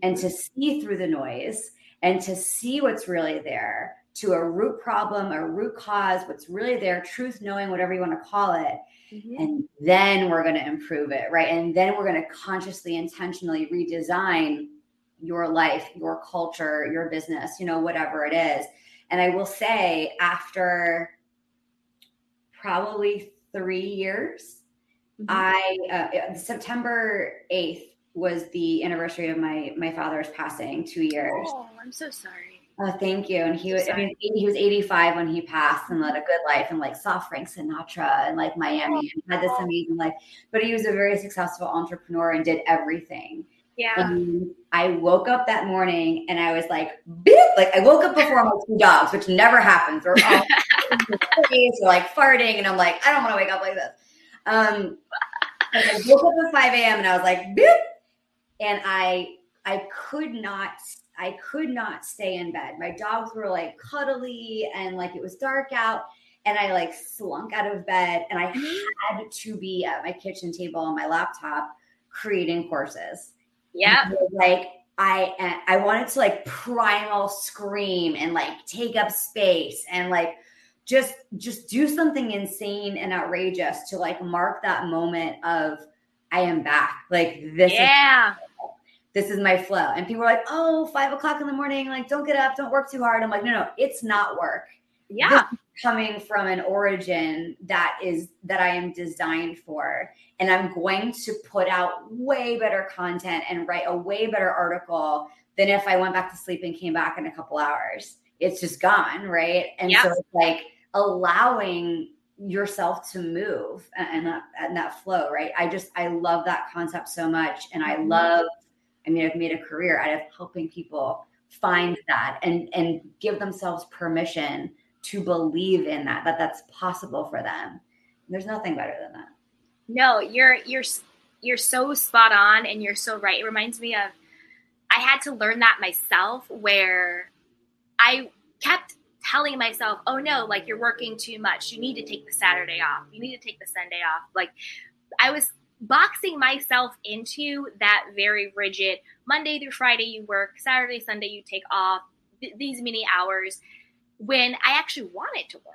and to see through the noise and to see what's really there to a root problem, a root cause, what's really there, truth knowing, whatever you want to call it. Mm-hmm. And then we're going to improve it, right? And then we're going to consciously, intentionally redesign your life, your culture, your business, you know, whatever it is. And I will say, after probably three years, mm-hmm. I uh, September eighth was the anniversary of my my father's passing. Two years. Oh, I'm so sorry. Oh, thank you. And he was, I mean, he was 85 when he passed and led a good life and like saw Frank Sinatra and like Miami and had this amazing life. But he was a very successful entrepreneur and did everything. Yeah. And I woke up that morning and I was like, like I woke up before my two dogs, which never happens. They're all are like farting, and I'm like, I don't want to wake up like this. Um, I woke up at 5 a.m. and I was like, and I I could not I could not stay in bed. My dogs were like cuddly and like it was dark out. And I like slunk out of bed and I mm-hmm. had to be at my kitchen table on my laptop creating courses. Yeah. Like I eh, I wanted to like primal scream and like take up space and like just just do something insane and outrageous to like mark that moment of I am back. Like this yeah. is this is my flow. And people are like, oh, five o'clock in the morning, like don't get up, don't work too hard. I'm like, no, no, it's not work. Yeah. Coming from an origin that is that I am designed for. And I'm going to put out way better content and write a way better article than if I went back to sleep and came back in a couple hours. it's just gone, right? And Yep. so it's like allowing yourself to move and, and that and that flow, right? I just I love that concept so much, and I Mhm. love. I mean, I've made a career out of helping people find that and and give themselves permission to believe in that that that's possible for them. There's nothing better than that. No, you're you're you're so spot on and you're so right. It reminds me of I had to learn that myself where I kept telling myself, "Oh no, like you're working too much. You need to take the Saturday off. You need to take the Sunday off." Like I was boxing myself into that very rigid Monday through Friday you work, Saturday, Sunday you take off, th- these many hours when I actually wanted to work.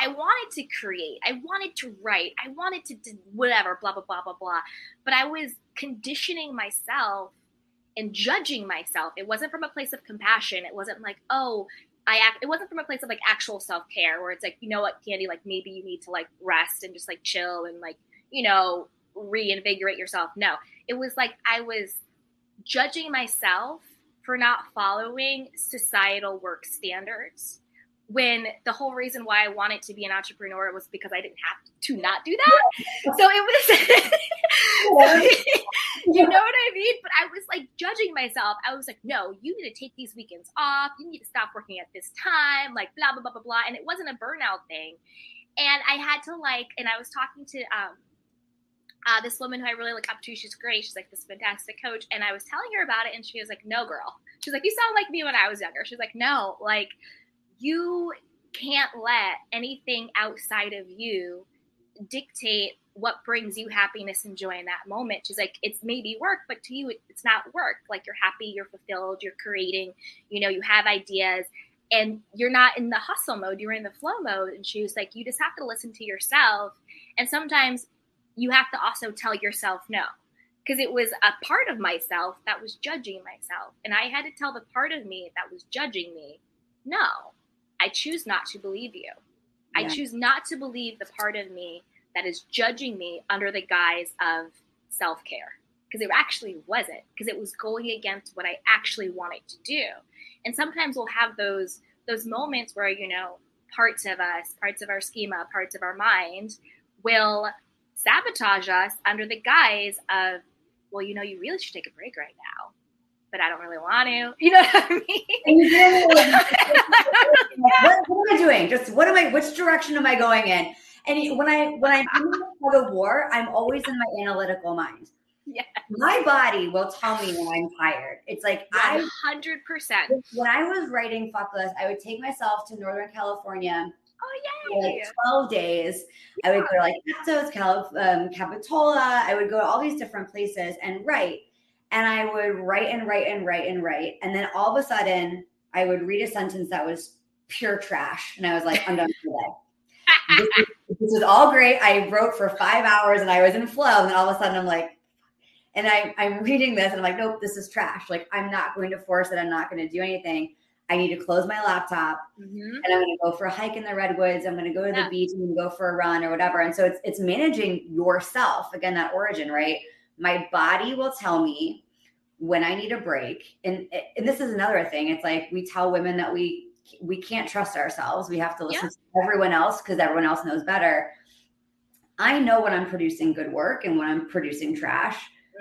I wanted to create. I wanted to write. I wanted to do whatever, blah, blah, blah, blah, blah. But I was conditioning myself and judging myself. It wasn't from a place of compassion. It wasn't like, oh, I act, it wasn't from a place of like actual self care where it's like, you know what, Candy, like maybe you need to like rest and just like chill and like, you know, reinvigorate yourself. No, it was like I was judging myself for not following societal work standards when the whole reason why I wanted to be an entrepreneur was because I didn't have to not do that. So it was, you know what I mean? But I was like judging myself. I was like, no, you need to take these weekends off. You need to stop working at this time, like blah, blah, blah, blah, blah. And it wasn't a burnout thing. And I had to like, and I was talking to, um, uh, this woman who I really look up to, she's great. She's like this fantastic coach. And I was telling her about it, and she was like, No, girl. She's like, You sound like me when I was younger. She's like, No, like, you can't let anything outside of you dictate what brings you happiness and joy in that moment. She's like, It's maybe work, but to you, it's not work. Like, you're happy, you're fulfilled, you're creating, you know, you have ideas. And you're not in the hustle mode, you're in the flow mode. And she was like, You just have to listen to yourself. And sometimes you have to also tell yourself no because it was a part of myself that was judging myself and i had to tell the part of me that was judging me no i choose not to believe you. I choose not to believe the part of me that is judging me under the guise of self-care because it actually wasn't because it was going against what i actually wanted to do. And sometimes we'll have those those moments where you know parts of us parts of our schema parts of our mind will sabotage us under the guise of, well, you know, you really should take a break right now, but I don't really want to. You know what I mean? And you really what, what am I doing? Just what am I? Which direction am I going in? And when I when I'm in the tug of war, I'm always in my analytical mind. Yeah. My body will tell me when I'm tired. It's like I hundred percent. when I was writing Fuckless, I would take myself to Northern California Oh yeah! like 12 days. I would go to like Aptos, Cal- um, Capitola. I would go to all these different places and write. And I would write and write and write and write. And then all of a sudden, I would read a sentence that was pure trash. And I was like, I'm done for the day. This is, this is all great. I wrote for five hours and I was in flow. And then all of a sudden, I'm like, and I, I'm reading this and I'm like, nope, this is trash. Like, I'm not going to force it. I'm not going to do anything. I need to close my laptop Mhm. and I'm going to go for a hike in the redwoods. I'm going to go to Yeah. the beach and go for a run or whatever. And so it's it's managing yourself again that origin, right? My body will tell me when I need a break. And and this is another thing. It's like we tell women that we we can't trust ourselves. We have to listen to everyone else because everyone else knows better. I know when I'm producing good work and when I'm producing trash.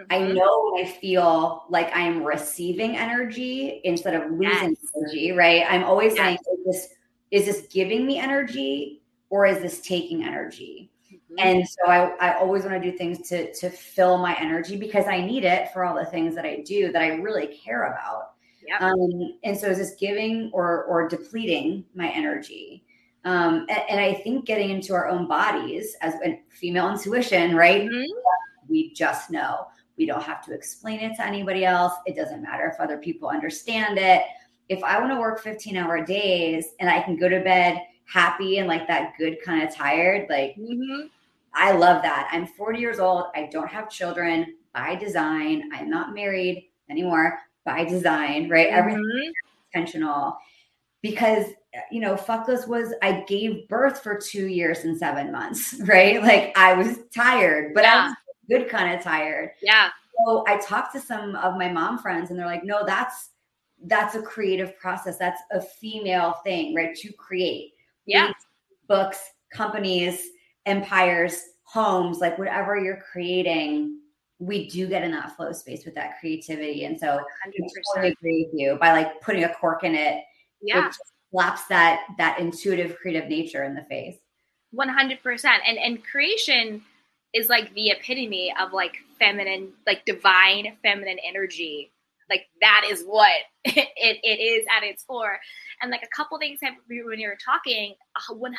I Mhm. know when I feel like I am receiving energy instead of losing Yes. energy, right? I'm always Yes. saying, is this is this giving me energy or is this taking energy? Mhm. And so I, I always want to do things to to fill my energy because I need it for all the things that I do that I really care about. Yep. Um, and so is this giving or or depleting my energy? Um, and, and I think getting into our own bodies as a female intuition, right? Mhm. we just know. We don't have to explain it to anybody else. It doesn't matter if other people understand it. If I want to work 15 hour days and I can go to bed happy and like that good kind of tired, like Mhm. I love that. I'm 40 years old. I don't have children by design. I'm not married anymore by design, right? Everything Mhm. intentional because you know fuckless was i gave birth for two years and seven months right like i was tired but i Yeah. was good kind of tired Yeah. so i talked to some of my mom friends and they're like no that's that's a creative process. That's a female thing, right? To create. Yeah. Books, companies, empires, homes, like whatever you're creating, we do get in that flow space with that creativity. And so 100%. I totally agree with you by like putting a cork in it. Yeah. It slaps that that intuitive creative nature in the face. 100%. And and creation is like the epitome of like feminine, like divine feminine energy. Like that is what it, it is at its core. And like a couple things have, when you're talking 100%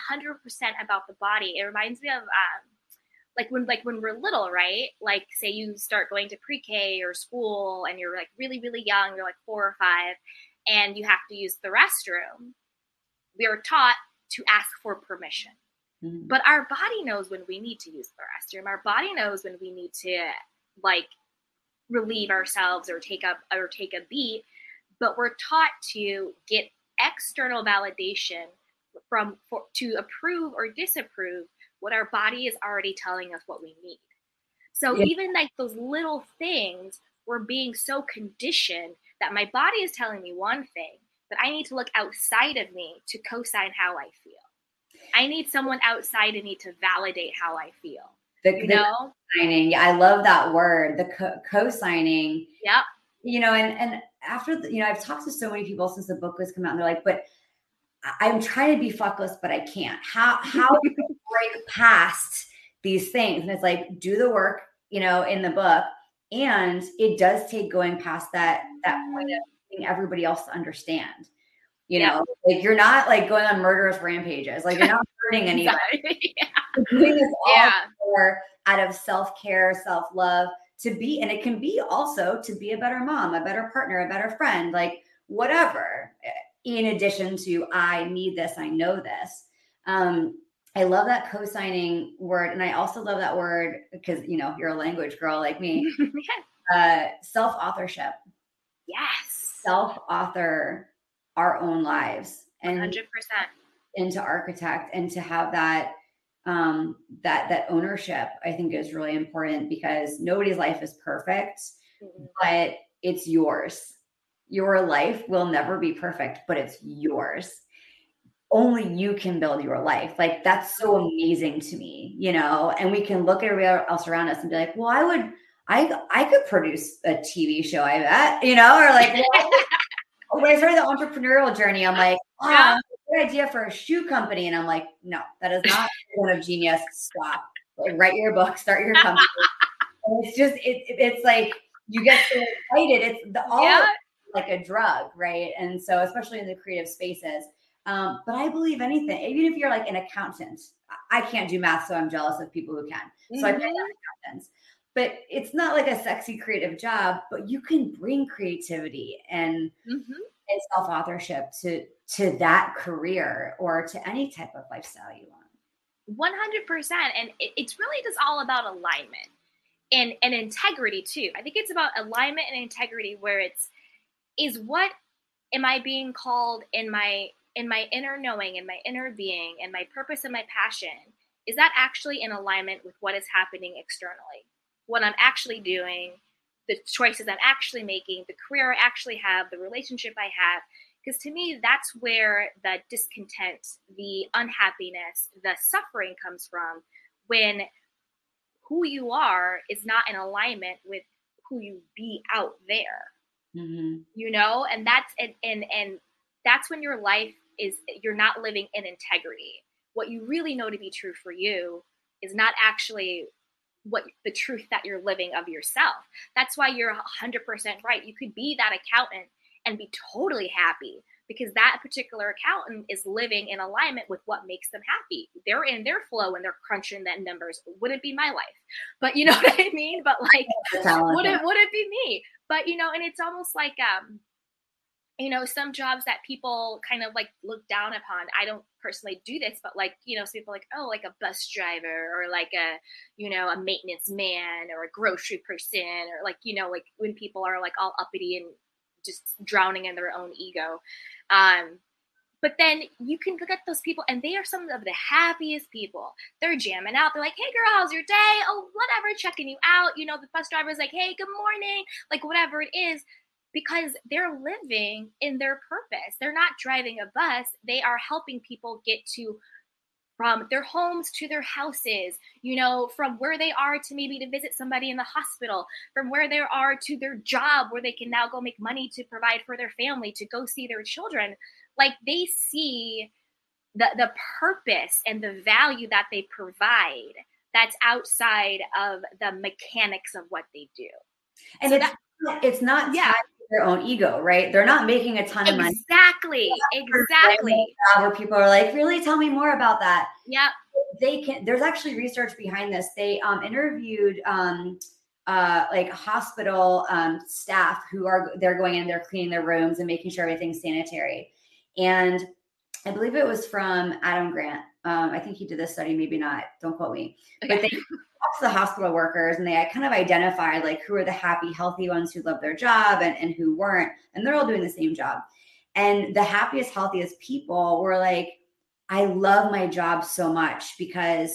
about the body, it reminds me of um, like when like when we're little, right? Like say you start going to pre-K or school and you're like really really young, you're like 4 or 5 and you have to use the restroom. We are taught to ask for permission. Mm-hmm. But our body knows when we need to use the restroom. Our body knows when we need to like relieve ourselves or take up or take a beat. But we're taught to get external validation from for, to approve or disapprove what our body is already telling us what we need. So yeah. even like those little things, we're being so conditioned that my body is telling me one thing, but I need to look outside of me to co-sign how I feel. I need someone outside of me to validate how I feel. The, you the know? signing. Yeah, I love that word. The co- signing Yep. You know, and and after the, you know, I've talked to so many people since the book was come out, and they're like, "But I'm trying to be fuckless, but I can't. How how do you break past these things?" And it's like, do the work, you know, in the book, and it does take going past that that point of getting everybody else to understand. You know, yeah. like you're not like going on murderous rampages. Like you're not hurting anybody. yeah. Doing this all yeah. for, out of self care, self love to be, and it can be also to be a better mom, a better partner, a better friend, like whatever. In addition to, I need this, I know this. Um, I love that co-signing word, and I also love that word because you know you're a language girl like me. uh, self-authorship. Yes. Self-author our own lives and 100% into architect and to have that um that that ownership i think is really important because nobody's life is perfect mm-hmm. but it's yours. Your life will never be perfect but it's yours. Only you can build your life. Like that's so amazing to me you know? And we can look at everybody else around us and be like well i would i i could produce a tv show i bet you know? Or like well, when I started the entrepreneurial journey, I'm like, yeah. Good idea for a shoe company. And I'm like, no, that is not one of genius. Stop. Like, write your book, start your company. and it's just, it, it's like, you get so excited. It's the all yeah. like a drug, right? And so, especially in the creative spaces. Um, but I believe anything, even if you're like an accountant, I can't do math, so I'm jealous of people who can. So mm-hmm. I pick accountants but it's not like a sexy creative job but you can bring creativity and mm-hmm. And self-authorship to to that career or to any type of lifestyle you want. 100% and it, it's really just all about alignment and and integrity too. I think it's about alignment and integrity where it's is what am i being called in my in my inner knowing in my inner being and my purpose and my passion? Is that actually in alignment with what is happening externally? What I'm actually doing, the choices I'm actually making, the career I actually have, the relationship I have. Because to me, that's where the discontent, the unhappiness, the suffering comes from when who you are is not in alignment with who you be out there. Mm-hmm. You know, and that's and, and and that's when your life is you're not living in integrity. What you really know to be true for you is not actually what the truth that you're living of yourself. That's why you're 100% right. You could be that accountant and be totally happy because that particular accountant is living in alignment with what makes them happy. They're in their flow and they're crunching that numbers. Wouldn't be my life, but you know what I mean. But like, would it would it be me? But you know, and it's almost like um, you know, some jobs that people kind of like look down upon. I don't personally do this, but like, you know, some people like, oh, like a bus driver or like a, you know, a maintenance man or a grocery person or like, you know, like when people are like all uppity and just drowning in their own ego. Um, but then you can look at those people and they are some of the happiest people. They're jamming out. They're like, hey girl, how's your day? Oh, whatever, checking you out. You know, the bus driver's like, hey, good morning, like whatever it is because they're living in their purpose. They're not driving a bus, they are helping people get to from their homes to their houses, you know, from where they are to maybe to visit somebody in the hospital, from where they are to their job where they can now go make money to provide for their family, to go see their children. Like they see the the purpose and the value that they provide that's outside of the mechanics of what they do. And so it's, that, it's not yeah. Their own ego, right? They're not making a ton of money. Exactly. Exactly. Where people are like, really tell me more about that. Yeah. They can there's actually research behind this. They um interviewed um uh like hospital um staff who are they're going in, they're cleaning their rooms and making sure everything's sanitary. And I believe it was from Adam Grant. Um, I think he did this study, maybe not. Don't quote me. Okay. But they talked to the hospital workers and they kind of identified like who are the happy, healthy ones who love their job and, and who weren't. And they're all doing the same job. And the happiest, healthiest people were like, I love my job so much because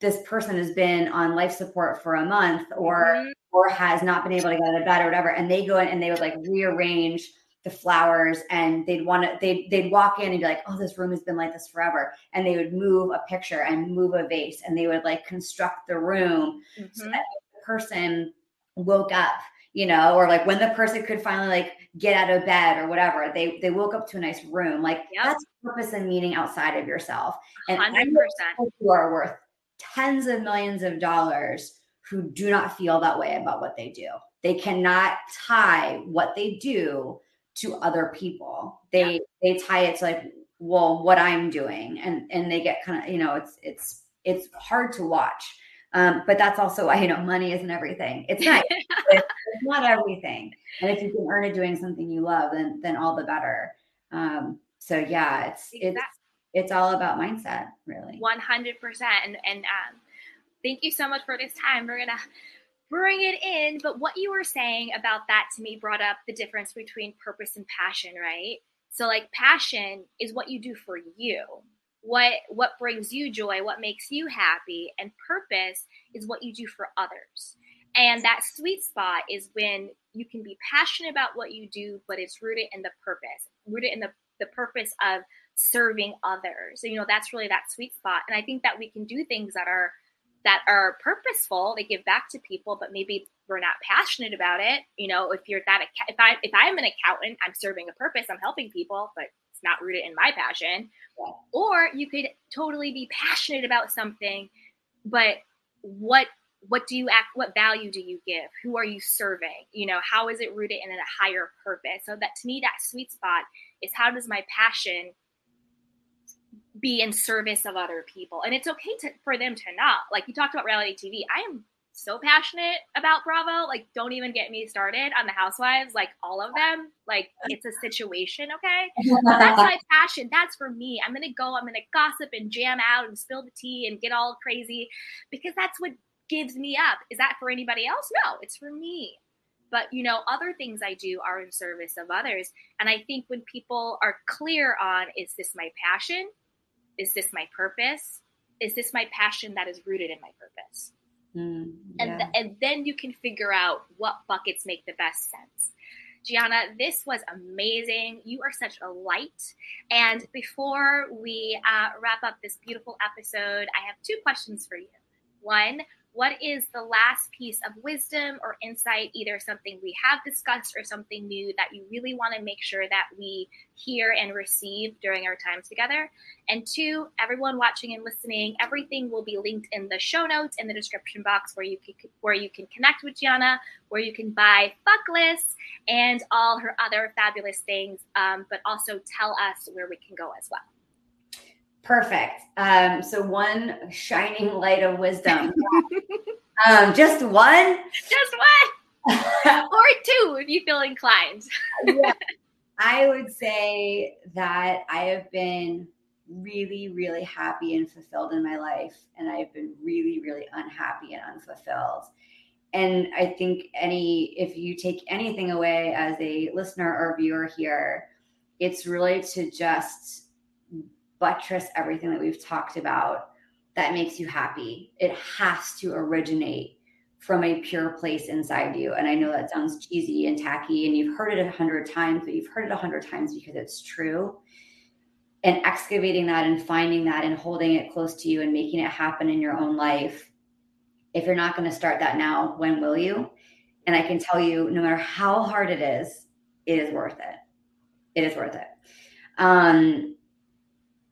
this person has been on life support for a month or mm-hmm. or has not been able to get out of bed or whatever. And they go in and they would like rearrange the flowers and they'd want to they'd, they'd walk in and be like oh this room has been like this forever. And they would move a picture and move a vase and they would like construct the room mm-hmm. so that the person woke up you know or like when the person could finally like get out of bed or whatever they they woke up to a nice room. Like yep. that's purpose and meaning outside of yourself. And 100% you are worth tens of millions of dollars who do not feel that way about what they do. They cannot tie what they do to other people. They yeah. they tie it to like, well, what I'm doing, and and they get kind of you know it's it's it's hard to watch. Um, but that's also why you know money isn't everything. It's not it's, not everything. And if you can earn it doing something you love, then then all the better. Um, so yeah, it's exactly. it's it's all about mindset, really. One hundred percent. And and um, thank you so much for this time. We're gonna bring it in. But what you were saying about that to me brought up the difference between purpose and passion, right? So like passion is what you do for you. What what brings you joy, what makes you happy, and purpose is what you do for others. And that sweet spot is when you can be passionate about what you do, but it's rooted in the purpose, rooted in the, the purpose of serving others. So, you know, that's really that sweet spot. And I think that we can do things that are that are purposeful they give back to people but maybe we're not passionate about it. You know if you're that if i if i'm an accountant i'm serving a purpose i'm helping people but it's not rooted in my passion. Yeah. or you could totally be passionate about something but what what do you act what value do you give? Who are you serving? You know how is it rooted in a higher purpose? So that to me that sweet spot is how does my passion be in service of other people. And it's okay to, for them to not. Like you talked about reality TV. I am so passionate about Bravo. Like, don't even get me started on the housewives, like all of them. Like, it's a situation, okay? But that's my passion. That's for me. I'm gonna go, I'm gonna gossip and jam out and spill the tea and get all crazy because that's what gives me up. Is that for anybody else? No, it's for me. But you know, other things I do are in service of others. And I think when people are clear on is this my passion? Is this my purpose? Is this my passion that is rooted in my purpose? Mm, yeah. and, th- and then you can figure out what buckets make the best sense. Gianna, this was amazing. You are such a light. And before we uh, wrap up this beautiful episode, I have two questions for you. One, what is the last piece of wisdom or insight, either something we have discussed or something new that you really want to make sure that we hear and receive during our time together? And two, everyone watching and listening, everything will be linked in the show notes in the description box where you can where you can connect with Gianna, where you can buy fuck and all her other fabulous things, um, but also tell us where we can go as well. Perfect. Um, so one shining light of wisdom. um, just one? Just one. or two if you feel inclined. yeah. I would say that I have been really, really happy and fulfilled in my life. And I've been really, really unhappy and unfulfilled. And I think any, if you take anything away as a listener or viewer here, it's really to just buttress everything that we've talked about that makes you happy. It has to originate from a pure place inside you. And I know that sounds cheesy and tacky, and you've heard it a hundred times, but you've heard it a hundred times because it's true. And excavating that and finding that and holding it close to you and making it happen in your own life. If you're not going to start that now, when will you? And I can tell you, no matter how hard it is, it is worth it. It is worth it. Um,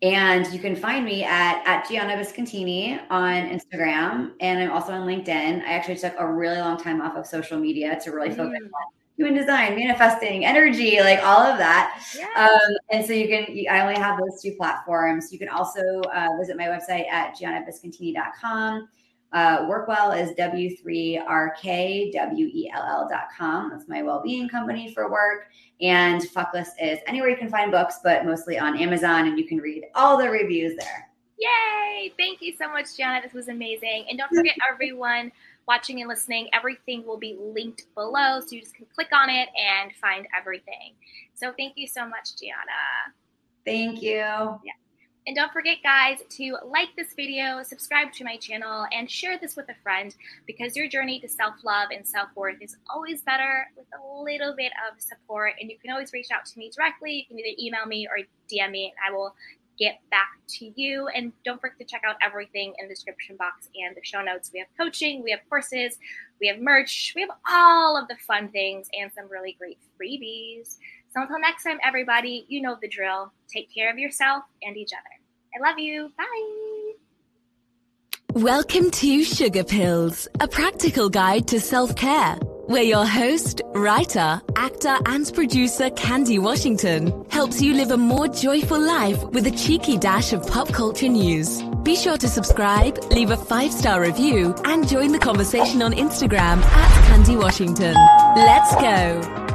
and you can find me at, at Gianna Biscontini on Instagram. And I'm also on LinkedIn. I actually took a really long time off of social media to really focus mm. on human design, manifesting, energy, like all of that. Um, and so you can, I only have those two platforms. You can also uh, visit my website at giannabiscontini.com. Uh, Workwell is W3RKWELL.com. That's my well being company for work. And Fuckless is anywhere you can find books, but mostly on Amazon, and you can read all the reviews there. Yay! Thank you so much, Gianna. This was amazing. And don't forget, everyone watching and listening, everything will be linked below. So you just can click on it and find everything. So thank you so much, Gianna. Thank you. Yeah. And don't forget, guys, to like this video, subscribe to my channel, and share this with a friend because your journey to self love and self worth is always better with a little bit of support. And you can always reach out to me directly. You can either email me or DM me, and I will get back to you. And don't forget to check out everything in the description box and the show notes. We have coaching, we have courses, we have merch, we have all of the fun things, and some really great freebies. So until next time, everybody, you know the drill. Take care of yourself and each other. I love you. Bye. Welcome to Sugar Pills, a practical guide to self care. Where your host, writer, actor, and producer Candy Washington helps you live a more joyful life with a cheeky dash of pop culture news. Be sure to subscribe, leave a five star review, and join the conversation on Instagram at Candy Washington. Let's go.